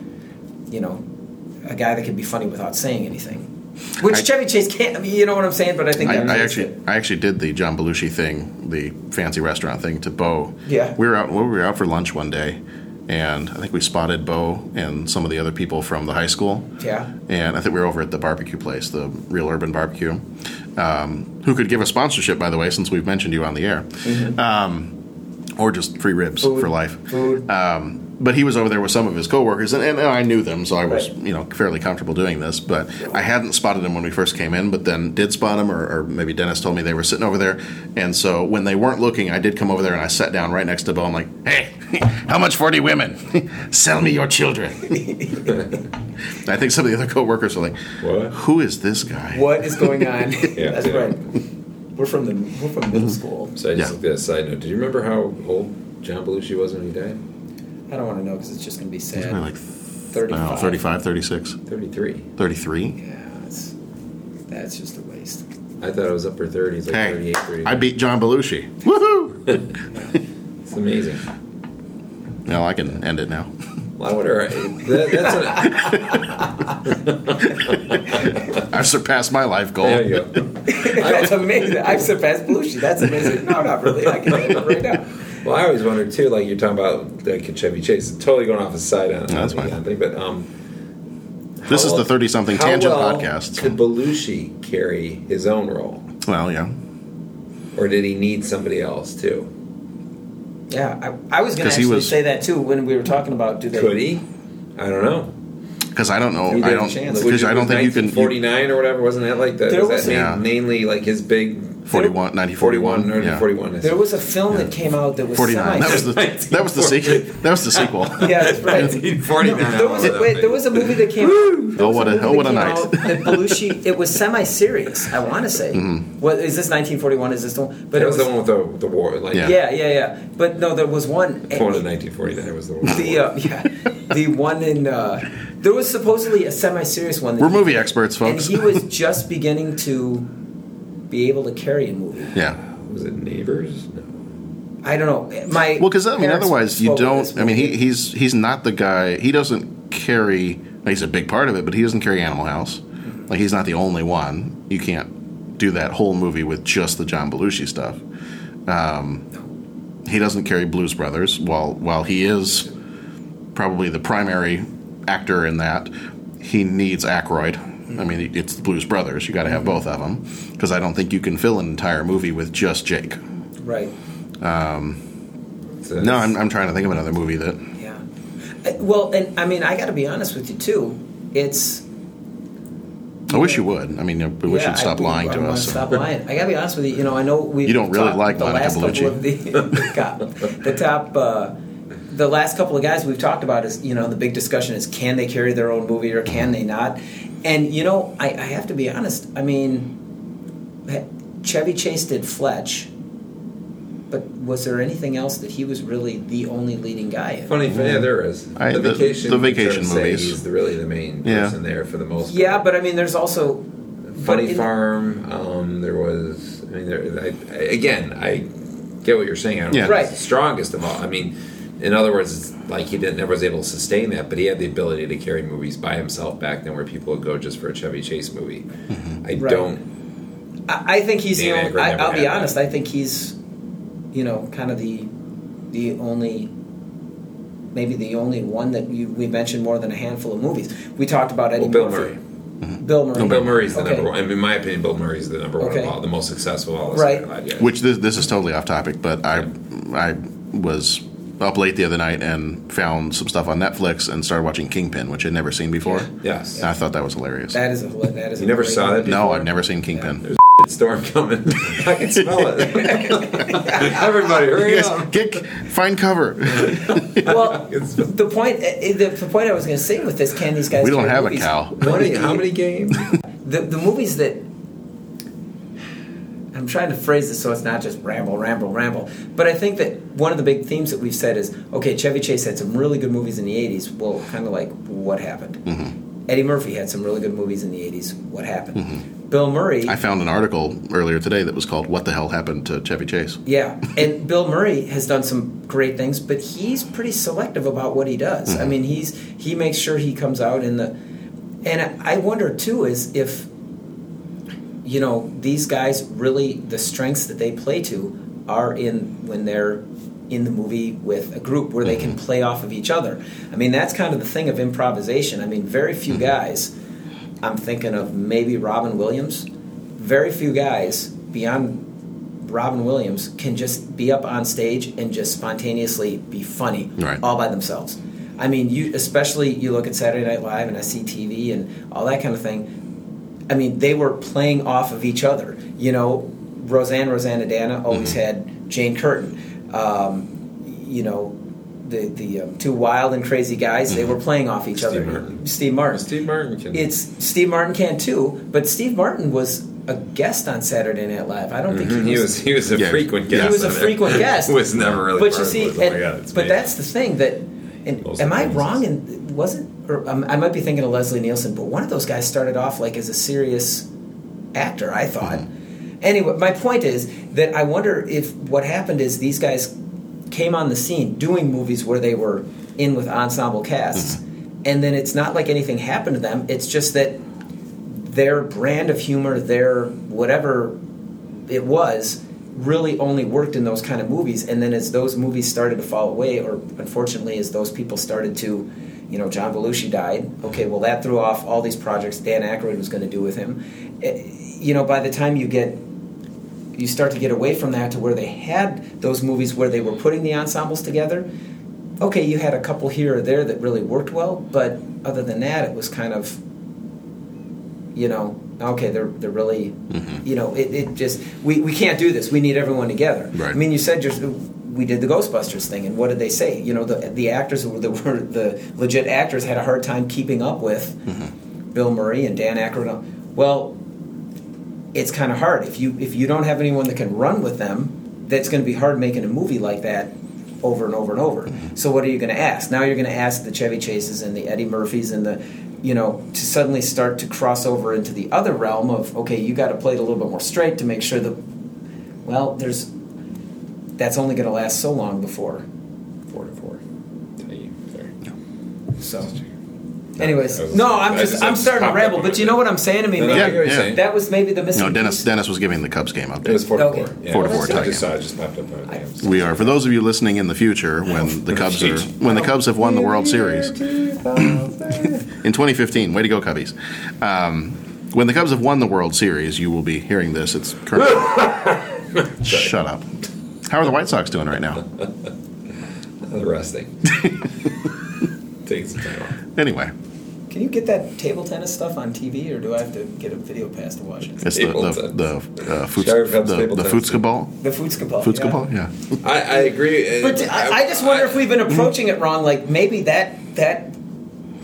[SPEAKER 13] you know, a guy that could be funny without saying anything. Which
[SPEAKER 3] I-
[SPEAKER 13] Chevy Chase can't. I mean, you know what I'm saying? But I think
[SPEAKER 3] I, I actually,
[SPEAKER 13] it-
[SPEAKER 3] I actually did the John Belushi thing, the fancy restaurant thing to Bo.
[SPEAKER 13] Yeah.
[SPEAKER 3] we were out. We were out for lunch one day, and I think we spotted Bo and some of the other people from the high school.
[SPEAKER 13] Yeah.
[SPEAKER 3] And I think we were over at the barbecue place, the Real Urban Barbecue, um, who could give a sponsorship, by the way, since we've mentioned you on the air, um, or just free ribs
[SPEAKER 13] Food.
[SPEAKER 3] for life.
[SPEAKER 13] Food.
[SPEAKER 3] Um, but he was over there with some of his coworkers, and, and I knew them, so I was,
[SPEAKER 13] Right.
[SPEAKER 3] you know, fairly comfortable doing this. But I hadn't spotted him when we first came in, but then did spot him, or, or maybe Dennis told me they were sitting over there. And so when they weren't looking, I did come over there and I sat down right next to Bo. I'm like, "Hey, How much for the women? Sell me your children. I think some of the other coworkers are like,
[SPEAKER 12] What?
[SPEAKER 3] Who is this guy?
[SPEAKER 13] What is going on?
[SPEAKER 12] Yeah.
[SPEAKER 13] That's right. We're from the we're from middle school.
[SPEAKER 12] So I just
[SPEAKER 3] Yeah.
[SPEAKER 12] looked at a side note. Did you remember how old John Belushi was when he died?
[SPEAKER 13] I don't want to know because it's just going to be
[SPEAKER 3] He's
[SPEAKER 13] sad.
[SPEAKER 3] probably like
[SPEAKER 13] Thirty-five.
[SPEAKER 3] uh, 35, 36,
[SPEAKER 12] Thirty-three.
[SPEAKER 3] 33.
[SPEAKER 13] Yeah, that's that's just a waste.
[SPEAKER 12] I thought it was upper thirties, like
[SPEAKER 3] Hey,
[SPEAKER 12] 38, 39.
[SPEAKER 3] I beat John Belushi. Woohoo!
[SPEAKER 12] It's amazing.
[SPEAKER 3] no, I can end it now.
[SPEAKER 12] Well, I wonder. That, that's an,
[SPEAKER 3] I've surpassed my life goal.
[SPEAKER 12] there you go.
[SPEAKER 13] that's amazing. I've surpassed Belushi. That's amazing. No, not really. I can end it right now.
[SPEAKER 12] Well, I always wondered too. Like you're talking about like a Chevy Chase. Totally going off the side on,
[SPEAKER 3] That's
[SPEAKER 12] on the
[SPEAKER 3] fine.
[SPEAKER 12] thing, but um,
[SPEAKER 3] This
[SPEAKER 12] how
[SPEAKER 3] is the 30 something
[SPEAKER 12] how
[SPEAKER 3] tangent
[SPEAKER 12] well
[SPEAKER 3] podcast.
[SPEAKER 12] Could Belushi carry his own role,
[SPEAKER 3] Well, yeah.
[SPEAKER 12] or did he need somebody else too?
[SPEAKER 13] Yeah, I, I was going to
[SPEAKER 3] 'Cause he
[SPEAKER 13] actually
[SPEAKER 3] was-
[SPEAKER 13] say that too when we were talking about do they
[SPEAKER 12] Could he? I don't know.
[SPEAKER 3] Because I don't know.
[SPEAKER 13] He
[SPEAKER 3] I
[SPEAKER 13] a
[SPEAKER 3] don't.
[SPEAKER 13] chance.
[SPEAKER 3] Because I don't think you can. you-
[SPEAKER 12] 49 or whatever wasn't that like that?
[SPEAKER 13] There
[SPEAKER 12] was,
[SPEAKER 13] was
[SPEAKER 12] that
[SPEAKER 3] a-
[SPEAKER 12] main- mainly like his big
[SPEAKER 3] 41,
[SPEAKER 12] 41
[SPEAKER 3] 1941. yeah.
[SPEAKER 13] There was a film that came out that was
[SPEAKER 3] 49.
[SPEAKER 13] semi-
[SPEAKER 3] That was the that was the sequel. That was the sequel.
[SPEAKER 13] yeah, that's right.
[SPEAKER 12] 1949.
[SPEAKER 13] No, there was a, wait, there was a movie that came. out.
[SPEAKER 3] Oh, what a-
[SPEAKER 13] movie
[SPEAKER 3] oh, what a night.
[SPEAKER 13] That Belushi. It was semi-serious. I want to say.
[SPEAKER 3] Mm-hmm.
[SPEAKER 13] What is this? 1941? Is this the one? But
[SPEAKER 12] That
[SPEAKER 13] it
[SPEAKER 12] was the one with the, the war. Like,
[SPEAKER 3] Yeah.
[SPEAKER 13] Yeah, yeah, yeah. But no, there was one.
[SPEAKER 12] The one in 1949 was the war.
[SPEAKER 13] The uh, yeah, the one in uh, there was supposedly a semi-serious one. That
[SPEAKER 3] We're
[SPEAKER 13] he-
[SPEAKER 3] movie experts, folks.
[SPEAKER 13] and
[SPEAKER 3] folks.
[SPEAKER 13] he was just beginning to be able to carry a movie.
[SPEAKER 3] yeah.
[SPEAKER 12] was it Neighbors? No.
[SPEAKER 13] I don't know. My
[SPEAKER 3] Well, because I mean, otherwise you
[SPEAKER 13] spoke of this
[SPEAKER 3] don't. I mean, he, he's he's not the guy. He doesn't carry. He's a big part of it, but he doesn't carry Animal House. Like he's not the only one. You can't do that whole movie with just the John Belushi stuff. Um, he doesn't carry Blues Brothers. While while he is probably the primary actor in that, he needs Aykroyd. I mean, it's the Blues Brothers. You got to have both of them because I don't think you can fill an entire movie with just Jake.
[SPEAKER 13] right.
[SPEAKER 12] So
[SPEAKER 3] No, I'm, I'm trying to think of another movie that.
[SPEAKER 13] Yeah. Well, and I mean, I got to be honest with you too. It's
[SPEAKER 3] I wish you would. I mean, we wish
[SPEAKER 13] Yeah,
[SPEAKER 3] you'd stop
[SPEAKER 13] I,
[SPEAKER 3] lying
[SPEAKER 13] I
[SPEAKER 3] to
[SPEAKER 13] wanna
[SPEAKER 3] us.
[SPEAKER 13] Stop lying. I gotta be honest with you. You know, I know we.
[SPEAKER 3] You don't really like
[SPEAKER 13] the
[SPEAKER 3] Monica
[SPEAKER 13] last couple
[SPEAKER 3] Bellucci.
[SPEAKER 13] of the, the, top, the top. Uh, the last couple of guys we've talked about is you know the big discussion is can they carry their own movie or can they not? And you know, I, I have to be honest. I mean, Chevy Chase did Fletch, but was there anything else that he was really the only leading guy in?
[SPEAKER 12] Funny, yeah, there is.
[SPEAKER 3] I-
[SPEAKER 12] the,
[SPEAKER 3] the-
[SPEAKER 12] vacation.
[SPEAKER 3] the
[SPEAKER 12] we try to
[SPEAKER 3] vacation
[SPEAKER 12] say
[SPEAKER 3] movies.
[SPEAKER 12] He's the, really the main
[SPEAKER 3] Yeah.
[SPEAKER 12] person there for the most.
[SPEAKER 13] Yeah,
[SPEAKER 12] part.
[SPEAKER 13] but I mean, there's also
[SPEAKER 12] Funny Farm. Um, there was. I mean, there. I, I, again, I get what you're saying. I don't
[SPEAKER 3] Yeah.
[SPEAKER 12] know
[SPEAKER 13] Right.
[SPEAKER 12] the strongest of all. I mean, in other words, like he didn't never was able to sustain that, but he had the ability to carry movies by himself back then, where people would go just for a Chevy Chase movie. Mm-hmm. I
[SPEAKER 13] Right.
[SPEAKER 12] don't.
[SPEAKER 13] I, I think he's the only. I, I'll be honest.
[SPEAKER 12] that.
[SPEAKER 13] I think he's, you know, kind of the, the only, maybe the only one that you, we mentioned more than a handful of movies. We talked about Eddie
[SPEAKER 12] Well, Bill
[SPEAKER 13] Murphy.
[SPEAKER 12] Murray. Mm-hmm.
[SPEAKER 13] Bill Murray.
[SPEAKER 12] Bill Murray's the
[SPEAKER 13] Okay.
[SPEAKER 12] number one. In my opinion, Bill Murray's the number one
[SPEAKER 13] Okay.
[SPEAKER 12] of all, the most successful of all the
[SPEAKER 13] Right.
[SPEAKER 12] Saturday Night guys.
[SPEAKER 3] Which this, this is totally off topic, but I I was up late the other night and found some stuff on Netflix and started watching Kingpin, which I'd never seen before.
[SPEAKER 12] Yes.
[SPEAKER 3] And I thought that was hilarious.
[SPEAKER 13] That is a that is.
[SPEAKER 12] You
[SPEAKER 13] a
[SPEAKER 12] never saw that
[SPEAKER 3] no. I've never seen Kingpin.
[SPEAKER 12] There's a storm coming. I can smell it. Everybody, hurry
[SPEAKER 3] Yes,
[SPEAKER 12] up.
[SPEAKER 3] get, find cover.
[SPEAKER 13] Well, the point eh, the, the point I was going to say with this, can these guys?
[SPEAKER 3] We don't
[SPEAKER 13] carry
[SPEAKER 3] have a cow.
[SPEAKER 12] How
[SPEAKER 13] One
[SPEAKER 12] many, how many games?
[SPEAKER 13] the the movies that I'm trying to phrase this so it's not just ramble, ramble, ramble. But I think that one of the big themes that we've said is okay, Chevy Chase had some really good movies in the '80s. Well, kind of like what happened.
[SPEAKER 3] Mm-hmm.
[SPEAKER 13] Eddie Murphy had some really good movies in the '80s. What happened? Bill Murray.
[SPEAKER 3] I found an article earlier today that was called "What the Hell Happened to Chevy Chase."
[SPEAKER 13] Yeah, and Bill Murray has done some great things, but he's pretty selective about what he does. I mean, he's he makes sure he comes out in the, and I wonder too is if, you know, these guys really the strengths that they play to are in when they're in the movie with a group where they can mm-hmm. play off of each other. I mean, that's kind of the thing of improvisation. I mean, very few mm-hmm. guys. I'm thinking of maybe Robin Williams. Very few guys beyond Robin Williams can just be up on stage and just spontaneously be funny
[SPEAKER 3] Right.
[SPEAKER 13] all by themselves. I mean, you especially you look at Saturday Night Live and SCTV and all that kind of thing. I mean, they were playing off of each other. You know, Roseanne Rosanna Dana always had Jane Curtin. Um, you know, the the um, two wild and crazy guys. They were playing off each
[SPEAKER 12] Steve
[SPEAKER 13] other.
[SPEAKER 12] Martin.
[SPEAKER 13] Steve Martin.
[SPEAKER 12] Steve Martin can.
[SPEAKER 13] It's Steve Martin can too, but Steve Martin was a guest on Saturday Night Live. I don't think
[SPEAKER 12] Mhm,
[SPEAKER 13] he
[SPEAKER 12] he
[SPEAKER 13] was.
[SPEAKER 12] was he was a
[SPEAKER 3] Yeah.
[SPEAKER 12] frequent guest.
[SPEAKER 13] He was a
[SPEAKER 12] it.
[SPEAKER 13] frequent guest.
[SPEAKER 12] was never really.
[SPEAKER 13] but you see,
[SPEAKER 12] it. Oh God,
[SPEAKER 13] but
[SPEAKER 12] amazing.
[SPEAKER 13] that's the thing that. And
[SPEAKER 12] Those
[SPEAKER 13] am I
[SPEAKER 12] amazing.
[SPEAKER 13] wrong? And wasn't or um, I might be thinking of Leslie Nielsen, but one of those guys started off like as a serious actor. I thought. Anyway, my point is that I wonder if what happened is these guys came on the scene doing movies where they were in with ensemble casts, and then it's not like anything happened to them. It's just that their brand of humor, their whatever it was, really only worked in those kind of movies. And then as those movies started to fall away, or unfortunately as those people started to, you know, John Belushi died. Okay, well that threw off all these projects Dan Aykroyd was going to do with him. Eh, You know, by the time you get you start to get away from that to where they had those movies where they were putting the ensembles together. Okay, you had a couple here or there that really worked well, but other than that, it was kind of, you know, okay, they're they're really, mm-hmm. you know, it, it just we, we can't do this. We need everyone together.
[SPEAKER 3] Right.
[SPEAKER 13] I mean, you said just we did the Ghostbusters thing, and what did they say? You know, the the actors who were the, were the legit actors had a hard time keeping up with mm-hmm. Bill Murray and Dan Aykroyd. Well, it's kind of hard if you if you don't have anyone that can run with them. That's going to be hard making a movie like that over and over and over. Mm-hmm. So what are you going to ask? Now you're going to ask the Chevy Chases and the Eddie Murphys and the you know to suddenly start to cross over into the other realm of okay, you got to play it a little bit more straight to make sure that well, there's that's only going to last so long before.
[SPEAKER 12] four to four. Tell you, sorry.
[SPEAKER 13] So. Anyways, no, I'm just
[SPEAKER 12] just-
[SPEAKER 13] I'm starting to
[SPEAKER 12] popped
[SPEAKER 13] ramble, but you know what I'm saying? to me.
[SPEAKER 12] No, no, I
[SPEAKER 13] maybe
[SPEAKER 12] get what you're saying.
[SPEAKER 13] that was maybe the missing
[SPEAKER 3] No, Dennis
[SPEAKER 13] piece.
[SPEAKER 3] Dennis was giving the Cubs game update.
[SPEAKER 12] It was four to
[SPEAKER 13] Okay.
[SPEAKER 12] four. Yeah.
[SPEAKER 3] Four to four
[SPEAKER 12] I
[SPEAKER 3] tie
[SPEAKER 12] just
[SPEAKER 3] game.
[SPEAKER 12] saw it just popped up on it.
[SPEAKER 3] We are for those of you listening in the future when the Cubs are when the Cubs have won the World Series in 2015. Way to go, Cubbies! Um, when the Cubs have won the World Series, you will be hearing this. It's currently shut up. How are the White Sox doing right now?
[SPEAKER 12] The resting. Taking some time off.
[SPEAKER 3] Anyway,
[SPEAKER 13] Can you get that table tennis stuff on TV, or do I have to get a video pass to watch it?
[SPEAKER 3] it's the
[SPEAKER 12] Table
[SPEAKER 3] the
[SPEAKER 12] tennis.
[SPEAKER 3] the uh, Futs-
[SPEAKER 12] Sheriff Cubs
[SPEAKER 3] the,
[SPEAKER 12] table
[SPEAKER 3] the
[SPEAKER 12] tennis.
[SPEAKER 3] Futzkeball.
[SPEAKER 13] The Foodskabal.
[SPEAKER 3] Futzkeball, yeah.
[SPEAKER 12] I, I agree.
[SPEAKER 13] But I, I just wonder if we've been approaching it wrong. Like maybe that that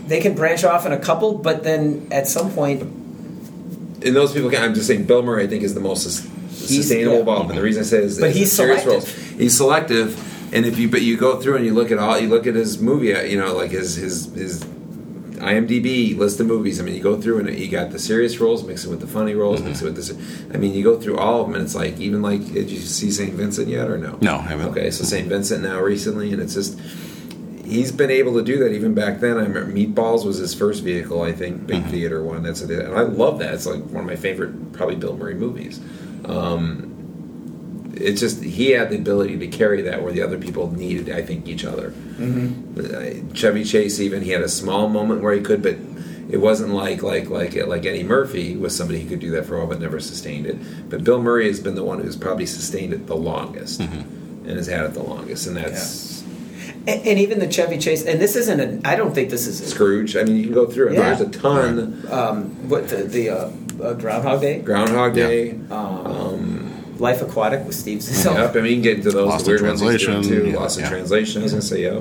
[SPEAKER 13] they can branch off in a couple, but then at some point,
[SPEAKER 12] and those people can. I'm just saying, Bill Murray, I think, is the most sus- sustainable
[SPEAKER 13] yeah.
[SPEAKER 12] of all. And the reason I say is,
[SPEAKER 13] But
[SPEAKER 12] is
[SPEAKER 13] he's
[SPEAKER 12] serious
[SPEAKER 13] selective.
[SPEAKER 12] roles. He's selective, and if you but you go through and you look at all, you look at his movie, uh, you know, like his his his IMDb list of movies. I mean, you go through and you got the serious roles mixing with the funny roles,
[SPEAKER 3] Mm-hmm.
[SPEAKER 12] mixing with this. I mean, you go through all of them, and it's like even like, did you see Saint Vincent yet or no?
[SPEAKER 3] No, I haven't.
[SPEAKER 12] Okay, so Saint Vincent now recently, and it's just he's been able to do that even back then. I remember Meatballs was his first vehicle, I think, big
[SPEAKER 3] Mm-hmm.
[SPEAKER 12] theater one. That's a, and I love that. It's like one of my favorite, probably Bill Murray movies. Um, it's just he had the ability to carry that where the other people needed, I think, each other. Uh, Chevy Chase even he had a small moment where he could, but it wasn't like like like like Eddie Murphy was somebody who could do that for a while but never sustained it. But Bill Murray has been the one who's probably sustained it the longest and has had it the longest, and that's.
[SPEAKER 13] and, and even the Chevy Chase, and this isn't a. I don't think this is a,
[SPEAKER 12] Scrooge. I mean, you can go through it.
[SPEAKER 13] Yeah.
[SPEAKER 12] There's a ton.
[SPEAKER 13] um, what the the uh, uh, Groundhog Day,
[SPEAKER 12] Groundhog
[SPEAKER 3] Yeah.
[SPEAKER 12] Day.
[SPEAKER 13] um, Life Aquatic with Steve Zissou.
[SPEAKER 12] Yep, I mean, you can get into those
[SPEAKER 3] Lost
[SPEAKER 12] the
[SPEAKER 3] in
[SPEAKER 12] weird ones he's doing too.
[SPEAKER 3] yeah,
[SPEAKER 12] Lost in
[SPEAKER 3] yeah.
[SPEAKER 12] Translation. I was gonna say, yeah.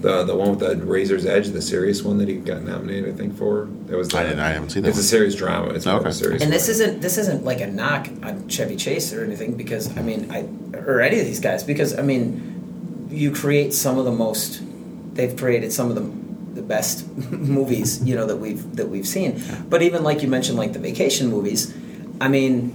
[SPEAKER 12] The the one with the Razor's Edge, the serious one that he got nominated, I think for. That was. The,
[SPEAKER 3] I didn't- I haven't seen that
[SPEAKER 12] It's a serious drama. It's more of
[SPEAKER 3] Okay.
[SPEAKER 12] a serious.
[SPEAKER 13] And this
[SPEAKER 12] one.
[SPEAKER 13] isn't this isn't like a knock on Chevy Chase or anything because I mean I or any of these guys because I mean you create some of the most they've created some of the the best movies you know that we've that we've seen but even like you mentioned like the vacation movies I mean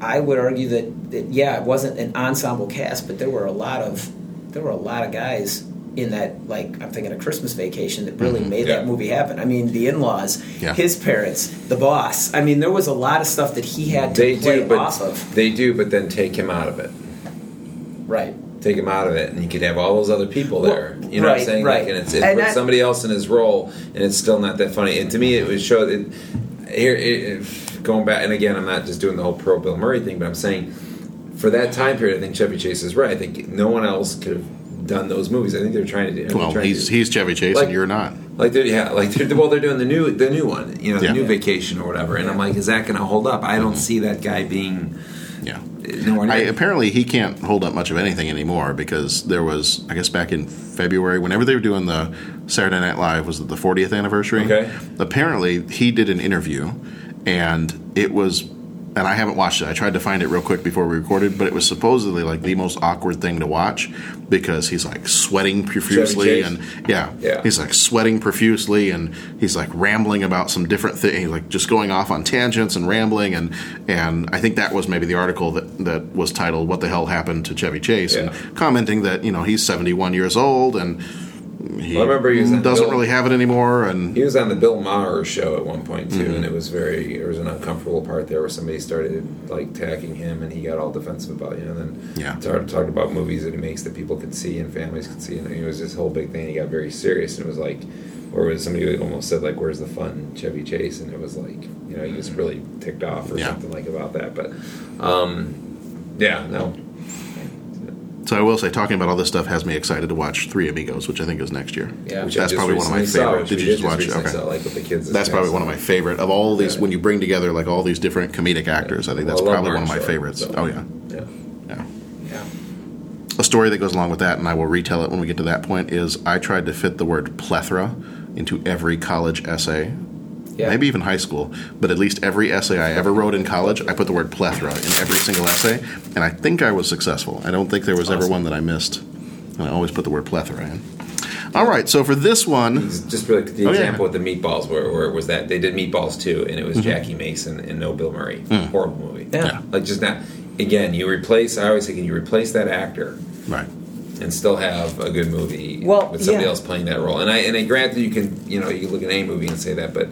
[SPEAKER 13] I would argue that, that yeah it wasn't an ensemble cast but there were a lot of there were a lot of guys in that like I'm thinking a Christmas Vacation that really mm-hmm. made
[SPEAKER 12] Yeah.
[SPEAKER 13] that movie happen I mean the in-laws
[SPEAKER 3] Yeah.
[SPEAKER 13] his parents the boss I mean there was a lot of stuff that he had to
[SPEAKER 12] They
[SPEAKER 13] play
[SPEAKER 12] do, but
[SPEAKER 13] off of
[SPEAKER 12] they do, but then take him out of it.
[SPEAKER 13] right
[SPEAKER 12] Take him out of it, and you could have all those other people there.
[SPEAKER 13] Well,
[SPEAKER 12] you know what I'm saying?
[SPEAKER 13] right.
[SPEAKER 12] Like, and it's it
[SPEAKER 13] And
[SPEAKER 12] puts
[SPEAKER 13] that-
[SPEAKER 12] somebody else in his role, and it's still not that funny. And to me, it was showed it, here. It- going back, and again, I'm not just doing the whole pro Bill Murray thing, but I'm saying for that time period, I think Chevy Chase is right. I think no one else could have done those movies. I think they're trying to do.
[SPEAKER 3] Well,
[SPEAKER 12] to
[SPEAKER 3] he's he's Chevy Chase
[SPEAKER 12] Like-
[SPEAKER 3] and you're not.
[SPEAKER 12] like they're yeah, like they're, well, they're doing the new the new one, you know, the
[SPEAKER 3] Yeah.
[SPEAKER 12] new vacation or whatever. And I'm like, is that going to hold up? I don't mm-hmm. see that guy being.
[SPEAKER 3] Yeah. I, apparently, he can't hold up much of anything anymore because there was, I guess, back in February, whenever they were doing the Saturday Night Live, was it the 40th anniversary?
[SPEAKER 12] Okay.
[SPEAKER 3] Apparently, he did an interview, and it was, and I haven't watched it. I tried to find it real quick before we recorded, but it was supposedly like the most awkward thing to watch because he's like sweating profusely, and yeah,
[SPEAKER 12] Yeah.
[SPEAKER 3] he's like sweating profusely, and he's like rambling about some different thing, like just going off on tangents and rambling, and and I think that was maybe the article that that was titled "What the hell happened to Chevy Chase?"
[SPEAKER 12] Yeah.
[SPEAKER 3] and commenting that you know he's seventy one years old and he
[SPEAKER 12] Well, I remember he
[SPEAKER 3] doesn't
[SPEAKER 12] Bill-
[SPEAKER 3] really have it anymore, and
[SPEAKER 12] He was on the Bill Maher show at one point too,
[SPEAKER 3] Mhm.
[SPEAKER 12] and it was very. There was an uncomfortable part there where somebody started like attacking him, and he got all defensive about you know. Then
[SPEAKER 3] Yeah.
[SPEAKER 12] started talking about movies that he makes that people could see and families could see, and it was this whole big thing. He got very serious, and it was like, or was somebody almost said like, "Where's the fun, Chevy Chase?" And it was like, you know, he was really ticked off or
[SPEAKER 3] Yeah.
[SPEAKER 12] something like about that. But, um, yeah, no,
[SPEAKER 3] So I will say, talking about all this stuff has me excited to watch Three Amigos, which I think is next year.
[SPEAKER 13] Yeah.
[SPEAKER 12] Which
[SPEAKER 3] that's probably one of my
[SPEAKER 12] recently saw,
[SPEAKER 3] favorite.
[SPEAKER 12] which
[SPEAKER 3] Did you just
[SPEAKER 12] just
[SPEAKER 3] watch?
[SPEAKER 12] recently
[SPEAKER 3] Okay,
[SPEAKER 12] saw, like, with the kids
[SPEAKER 3] that's probably one of my favorite of all these.
[SPEAKER 12] Yeah.
[SPEAKER 3] When you bring together like all these different comedic actors, I think that's
[SPEAKER 12] I
[SPEAKER 3] probably one of my
[SPEAKER 12] Martin Short,
[SPEAKER 3] favorites.
[SPEAKER 12] so-
[SPEAKER 3] Oh yeah,
[SPEAKER 12] yeah.
[SPEAKER 3] yeah.
[SPEAKER 13] Yeah.
[SPEAKER 3] A story that goes along with that, and I will retell it when we get to that point, is I tried to fit the word plethora into every college essay.
[SPEAKER 13] Yeah.
[SPEAKER 3] Maybe even high school, but at least every essay I ever wrote in college, I put the word plethora in every single essay, and I think I was successful. I don't think there was ever one that I missed. And I always put the word plethora in. All right, so for this one,
[SPEAKER 12] Just really the
[SPEAKER 3] Oh, yeah.
[SPEAKER 12] example with the meatballs, where, where was that they did meatballs too, and it was
[SPEAKER 3] Mhm.
[SPEAKER 12] Jackie Mason and no Bill Murray.
[SPEAKER 3] Mm.
[SPEAKER 12] Horrible movie.
[SPEAKER 13] Yeah.
[SPEAKER 12] Like just not. Again, you replace. I always think you replace that actor
[SPEAKER 3] right?
[SPEAKER 12] and still have a good movie
[SPEAKER 13] Well,
[SPEAKER 12] with somebody
[SPEAKER 13] yeah.
[SPEAKER 12] else playing that role. And I and I grant that you can you know you can look at any movie and say that, but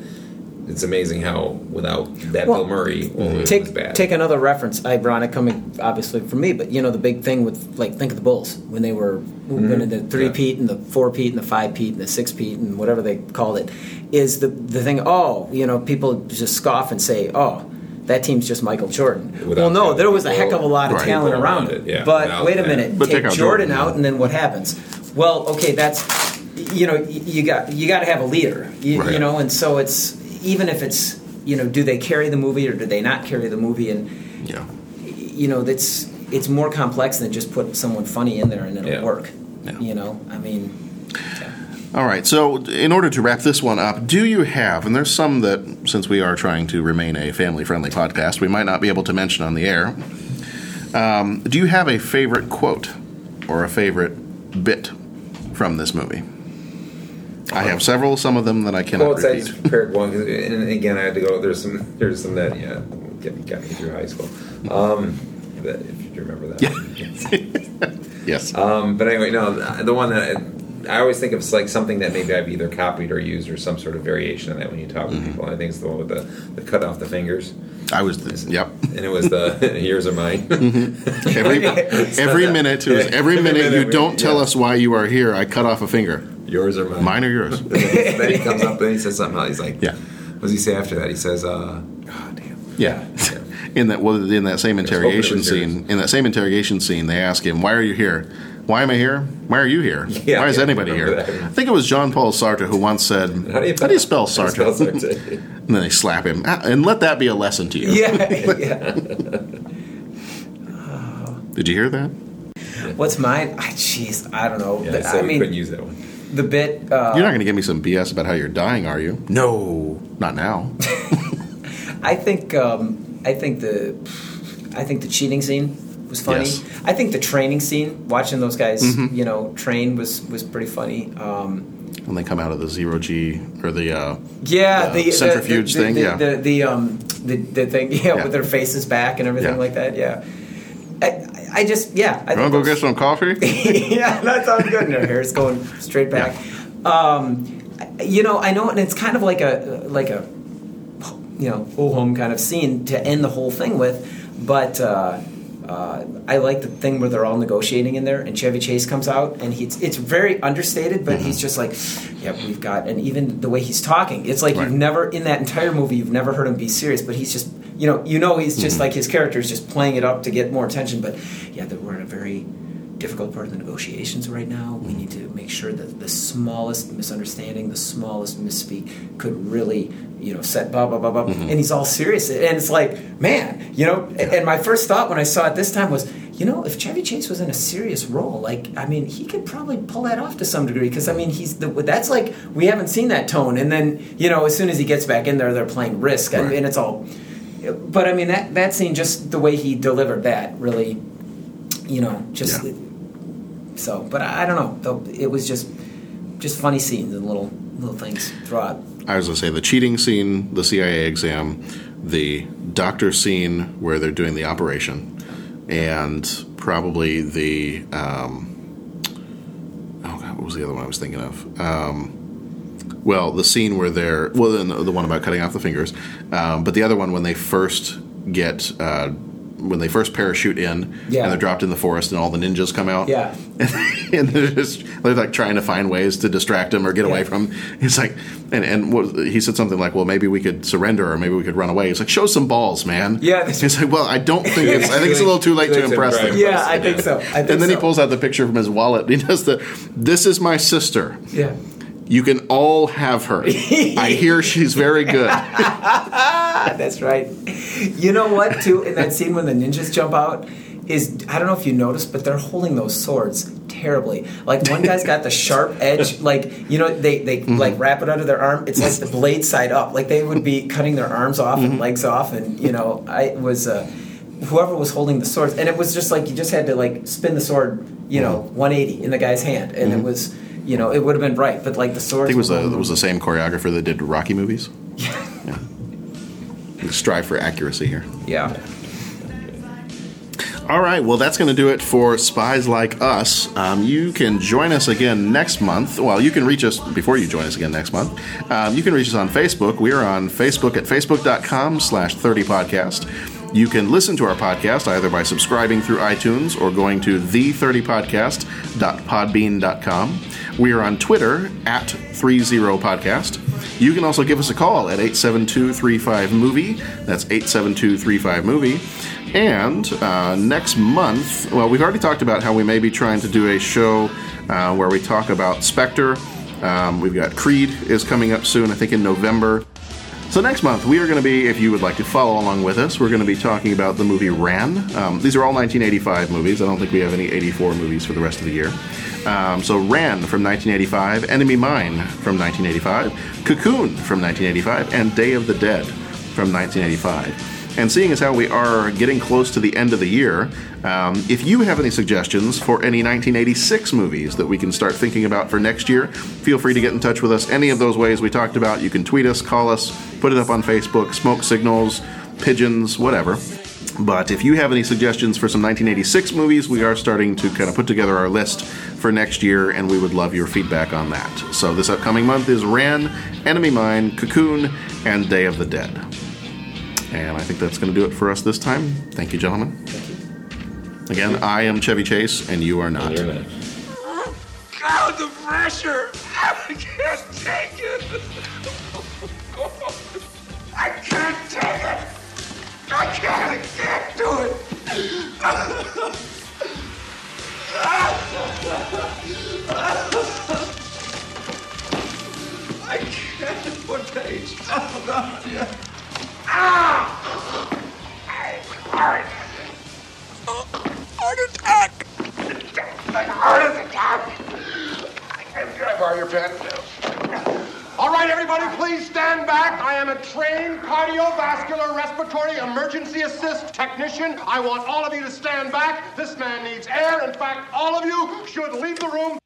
[SPEAKER 12] it's amazing how without that
[SPEAKER 13] Well,
[SPEAKER 12] Bill Murray, well, it was
[SPEAKER 13] Take
[SPEAKER 12] bad.
[SPEAKER 13] take another reference, ironic coming obviously from me, but you know the big thing with like think of the Bulls when they were mm-hmm. winning the three peat and the four peat and the five peat and the six peat and whatever they called it, is the the thing. Oh, you know people just scoff and say, oh. That team's just Michael Jordan.
[SPEAKER 12] Without
[SPEAKER 13] well, no,
[SPEAKER 12] that,
[SPEAKER 13] there was a heck of a lot of
[SPEAKER 3] Right.
[SPEAKER 13] talent around
[SPEAKER 12] around
[SPEAKER 13] it.
[SPEAKER 12] it, yeah,
[SPEAKER 13] but
[SPEAKER 12] without
[SPEAKER 13] wait a
[SPEAKER 12] that.
[SPEAKER 13] minute,
[SPEAKER 3] But
[SPEAKER 13] take
[SPEAKER 3] take out
[SPEAKER 13] Jordan,
[SPEAKER 3] Jordan,
[SPEAKER 13] out,
[SPEAKER 3] yeah.
[SPEAKER 13] and then what happens? Well, okay, that's you know you got you got to have a leader, you,
[SPEAKER 3] Right.
[SPEAKER 13] you know, and so it's even if it's you know do they carry the movie or do they not carry the movie and
[SPEAKER 3] Yeah.
[SPEAKER 13] you know that's it's more complex than just put someone funny in there and it'll
[SPEAKER 12] Yeah.
[SPEAKER 13] work
[SPEAKER 3] Yeah.
[SPEAKER 13] you know i mean
[SPEAKER 3] All right. So, in order to wrap this one up, do you have, and there's some that, since we are trying to remain a family friendly podcast, we might not be able to mention on the air. Um, do you have a favorite quote or a favorite bit from this movie? I have several, some of them that I cannot
[SPEAKER 12] Quotes I
[SPEAKER 3] repeat.
[SPEAKER 12] just prepared one, and again I had to go. There's some. There's some that yeah got, got me through high school. Um, that, if you remember that.
[SPEAKER 3] Yes.
[SPEAKER 12] Um, but anyway, no, the one that I always think of like something that maybe I've either copied or used or some sort of variation of that when you talk
[SPEAKER 3] Mm-hmm.
[SPEAKER 12] with people. I think it's the one with the, the cut off the fingers,
[SPEAKER 3] I was, the, yep.
[SPEAKER 12] and it was the yours are mine.
[SPEAKER 3] Every, every minute, it was every minute you don't tell us why you are here, I cut off a finger.
[SPEAKER 12] Yours are mine.
[SPEAKER 3] Mine or yours?
[SPEAKER 12] then he comes up and he says something. He's like,
[SPEAKER 3] Yeah.
[SPEAKER 12] What does he say after that? He says, uh, oh, damn.
[SPEAKER 3] Yeah. In that, well, in that same interrogation scene, in that same interrogation scene, they ask him, "Why are you here? Why am I here? Why are you here?
[SPEAKER 12] Yeah,
[SPEAKER 3] Why is
[SPEAKER 12] yeah, I
[SPEAKER 3] anybody here?"
[SPEAKER 12] that.
[SPEAKER 3] I think it was Jean Paul Sartre who once said,
[SPEAKER 12] How do you,
[SPEAKER 3] spell
[SPEAKER 12] How do you
[SPEAKER 3] Sartre?"
[SPEAKER 12] spell Sartre?
[SPEAKER 3] and then they slap him, Ah, and let that be a lesson to you.
[SPEAKER 13] yeah yeah
[SPEAKER 3] Did you hear that?
[SPEAKER 13] what's mine jeez i don't know
[SPEAKER 12] yeah,
[SPEAKER 13] The-
[SPEAKER 12] so
[SPEAKER 13] i
[SPEAKER 12] we
[SPEAKER 13] mean
[SPEAKER 12] couldn't use that one.
[SPEAKER 13] the bit uh,
[SPEAKER 3] You're not going to give me some BS about how you're dying, are you? No, not now.
[SPEAKER 13] I think um, I think the I think the cheating scene was funny.
[SPEAKER 3] Yes.
[SPEAKER 13] I think the training scene, watching those guys,
[SPEAKER 3] Mhm.
[SPEAKER 13] you know, train was was pretty funny. Um,
[SPEAKER 3] when they come out of the zero G or the uh,
[SPEAKER 13] yeah,
[SPEAKER 3] the
[SPEAKER 13] the
[SPEAKER 3] centrifuge
[SPEAKER 13] the, the,
[SPEAKER 3] thing,
[SPEAKER 13] the,
[SPEAKER 3] yeah.
[SPEAKER 13] the, the um the, the thing, yeah,
[SPEAKER 3] Yeah.
[SPEAKER 13] with their faces back and everything
[SPEAKER 3] Yeah.
[SPEAKER 13] like that. Yeah, I, I just yeah. I
[SPEAKER 3] You want to go get some coffee?
[SPEAKER 13] yeah, that sounds good. And her hair's going straight back. Um, you know, I know, and it's kind of like a like a you know whole home kind of scene to end the whole thing with. But uh, uh, I like the thing where they're all negotiating in there, and Chevy Chase comes out, and he's it's very understated, but he's just like, yeah, we've got, and even the way he's talking, it's like
[SPEAKER 3] Right.
[SPEAKER 13] you've never in that entire movie you've never heard him be serious, but he's just. You know, you know, he's just like his character is just playing it up to get more attention. But yeah, that we're in a very difficult part of the negotiations right now. We need to make sure that the smallest misunderstanding, the smallest misspeak could really, you know, set blah blah blah blah.
[SPEAKER 3] Mm-hmm.
[SPEAKER 13] And he's all serious, and it's like, man, you know. And my first thought when I saw it this time was, you know, if Chevy Chase was in a serious role, like, I mean, he could probably pull that off to some degree because I mean, he's the, that's like we haven't seen that tone, and then you know, as soon as he gets back in there, they're playing Risk,
[SPEAKER 3] Right.
[SPEAKER 13] mean, it's all. But I mean, that that scene, just the way he delivered that, really, you know, just so. But I, I don't know, it was just just funny scenes and little little things throughout.
[SPEAKER 3] I was to say the cheating scene, the CIA exam, the doctor scene where they're doing the operation, and probably the um, oh god, what was the other one I was thinking of? Um, well, the scene where they're well, then the, the one about cutting off the fingers, um, but the other one when they first get. Uh, when they first parachute in
[SPEAKER 13] Yeah.
[SPEAKER 3] and they're dropped in the forest and all the ninjas come out
[SPEAKER 13] Yeah.
[SPEAKER 3] and they're just they're like trying to find ways to distract him or get away from him. He's like, and and what, he said something like, "Well, maybe we could surrender or maybe we could run away." He's like, "Show some balls, man."
[SPEAKER 13] Yeah.
[SPEAKER 3] He's like, "Well, I don't think it's. I think it's a little too late to impress them."
[SPEAKER 12] impressive.
[SPEAKER 13] Yeah, I think so. I think
[SPEAKER 3] And then he pulls out the picture from his wallet. And he does the, "This is my sister.
[SPEAKER 13] Yeah.
[SPEAKER 3] You can all have her. I hear she's very good."
[SPEAKER 13] That's right. You know what? Too in that scene when the ninjas jump out is I don't know if you noticed, but they're holding those swords terribly. Like one guy's got the sharp edge, like you know they they mm-hmm. like wrap it under their arm. It's like the blade side up, like they would be cutting their arms off and mm-hmm. legs off, and you know I was. Uh, Whoever was holding the swords, and it was just like you just had to like spin the sword, you know, mm-hmm. 180 in the guy's hand, and it was, you know, it would have been right, but like the
[SPEAKER 3] source
[SPEAKER 13] I
[SPEAKER 3] think it was
[SPEAKER 13] were
[SPEAKER 3] the, it was the same choreographer that did Rocky movies. Yeah. Strive for accuracy here.
[SPEAKER 13] yeah.
[SPEAKER 3] All right, well, that's going to do it for Spies Like Us. Um, you can join us again next month. Well, you can reach us before you join us again next month. Um, you can reach us on Facebook. We are on Facebook at facebook.com slash 30podcast. You can listen to our podcast either by subscribing through iTunes or going to the30podcast.podbean.com. We are on Twitter at 30podcast. You can also give us a call at 872-35-MOVIE. That's 872-35-MOVIE. And uh, next month, well, we've already talked about how we may be trying to do a show uh, where we talk about Spectre. Um, we've got Creed is coming up soon, I think in November. So next month we are going to be, if you would like to follow along with us, we're going to be talking about the movie Ran. Um, these are all 1985 movies. I don't think we have any 84 movies for the rest of the year. Um, so Ran from 1985, Enemy Mine from 1985, Cocoon from 1985, and Day of the Dead from 1985. And seeing as how we are getting close to the end of the year, um, if you have any suggestions for any 1986 movies that we can start thinking about for next year, feel free to get in touch with us any of those ways we talked about. You can tweet us, call us, put it up on Facebook, smoke signals, pigeons, whatever. But if you have any suggestions for some 1986 movies, we are starting to kind of put together our list for next year, and we would love your feedback on that. So this upcoming month is Ran, Enemy Mine, Cocoon, and Day of the Dead. And I think that's going to do it for us this time. Thank you, gentlemen. Again, I am Chevy Chase, and you are not.
[SPEAKER 10] God, the pressure! I can't take it! I can't take it! I can't, I can't do it! I can't. What page? Oh, God. Yeah. Ah! Heart. Heart attack! Heart attack! I Can I borrow your pen? All right, everybody, please stand back. I am a trained cardiovascular respiratory emergency assist technician. I want all of you to stand back. This man needs air. In fact, all of you should leave the room.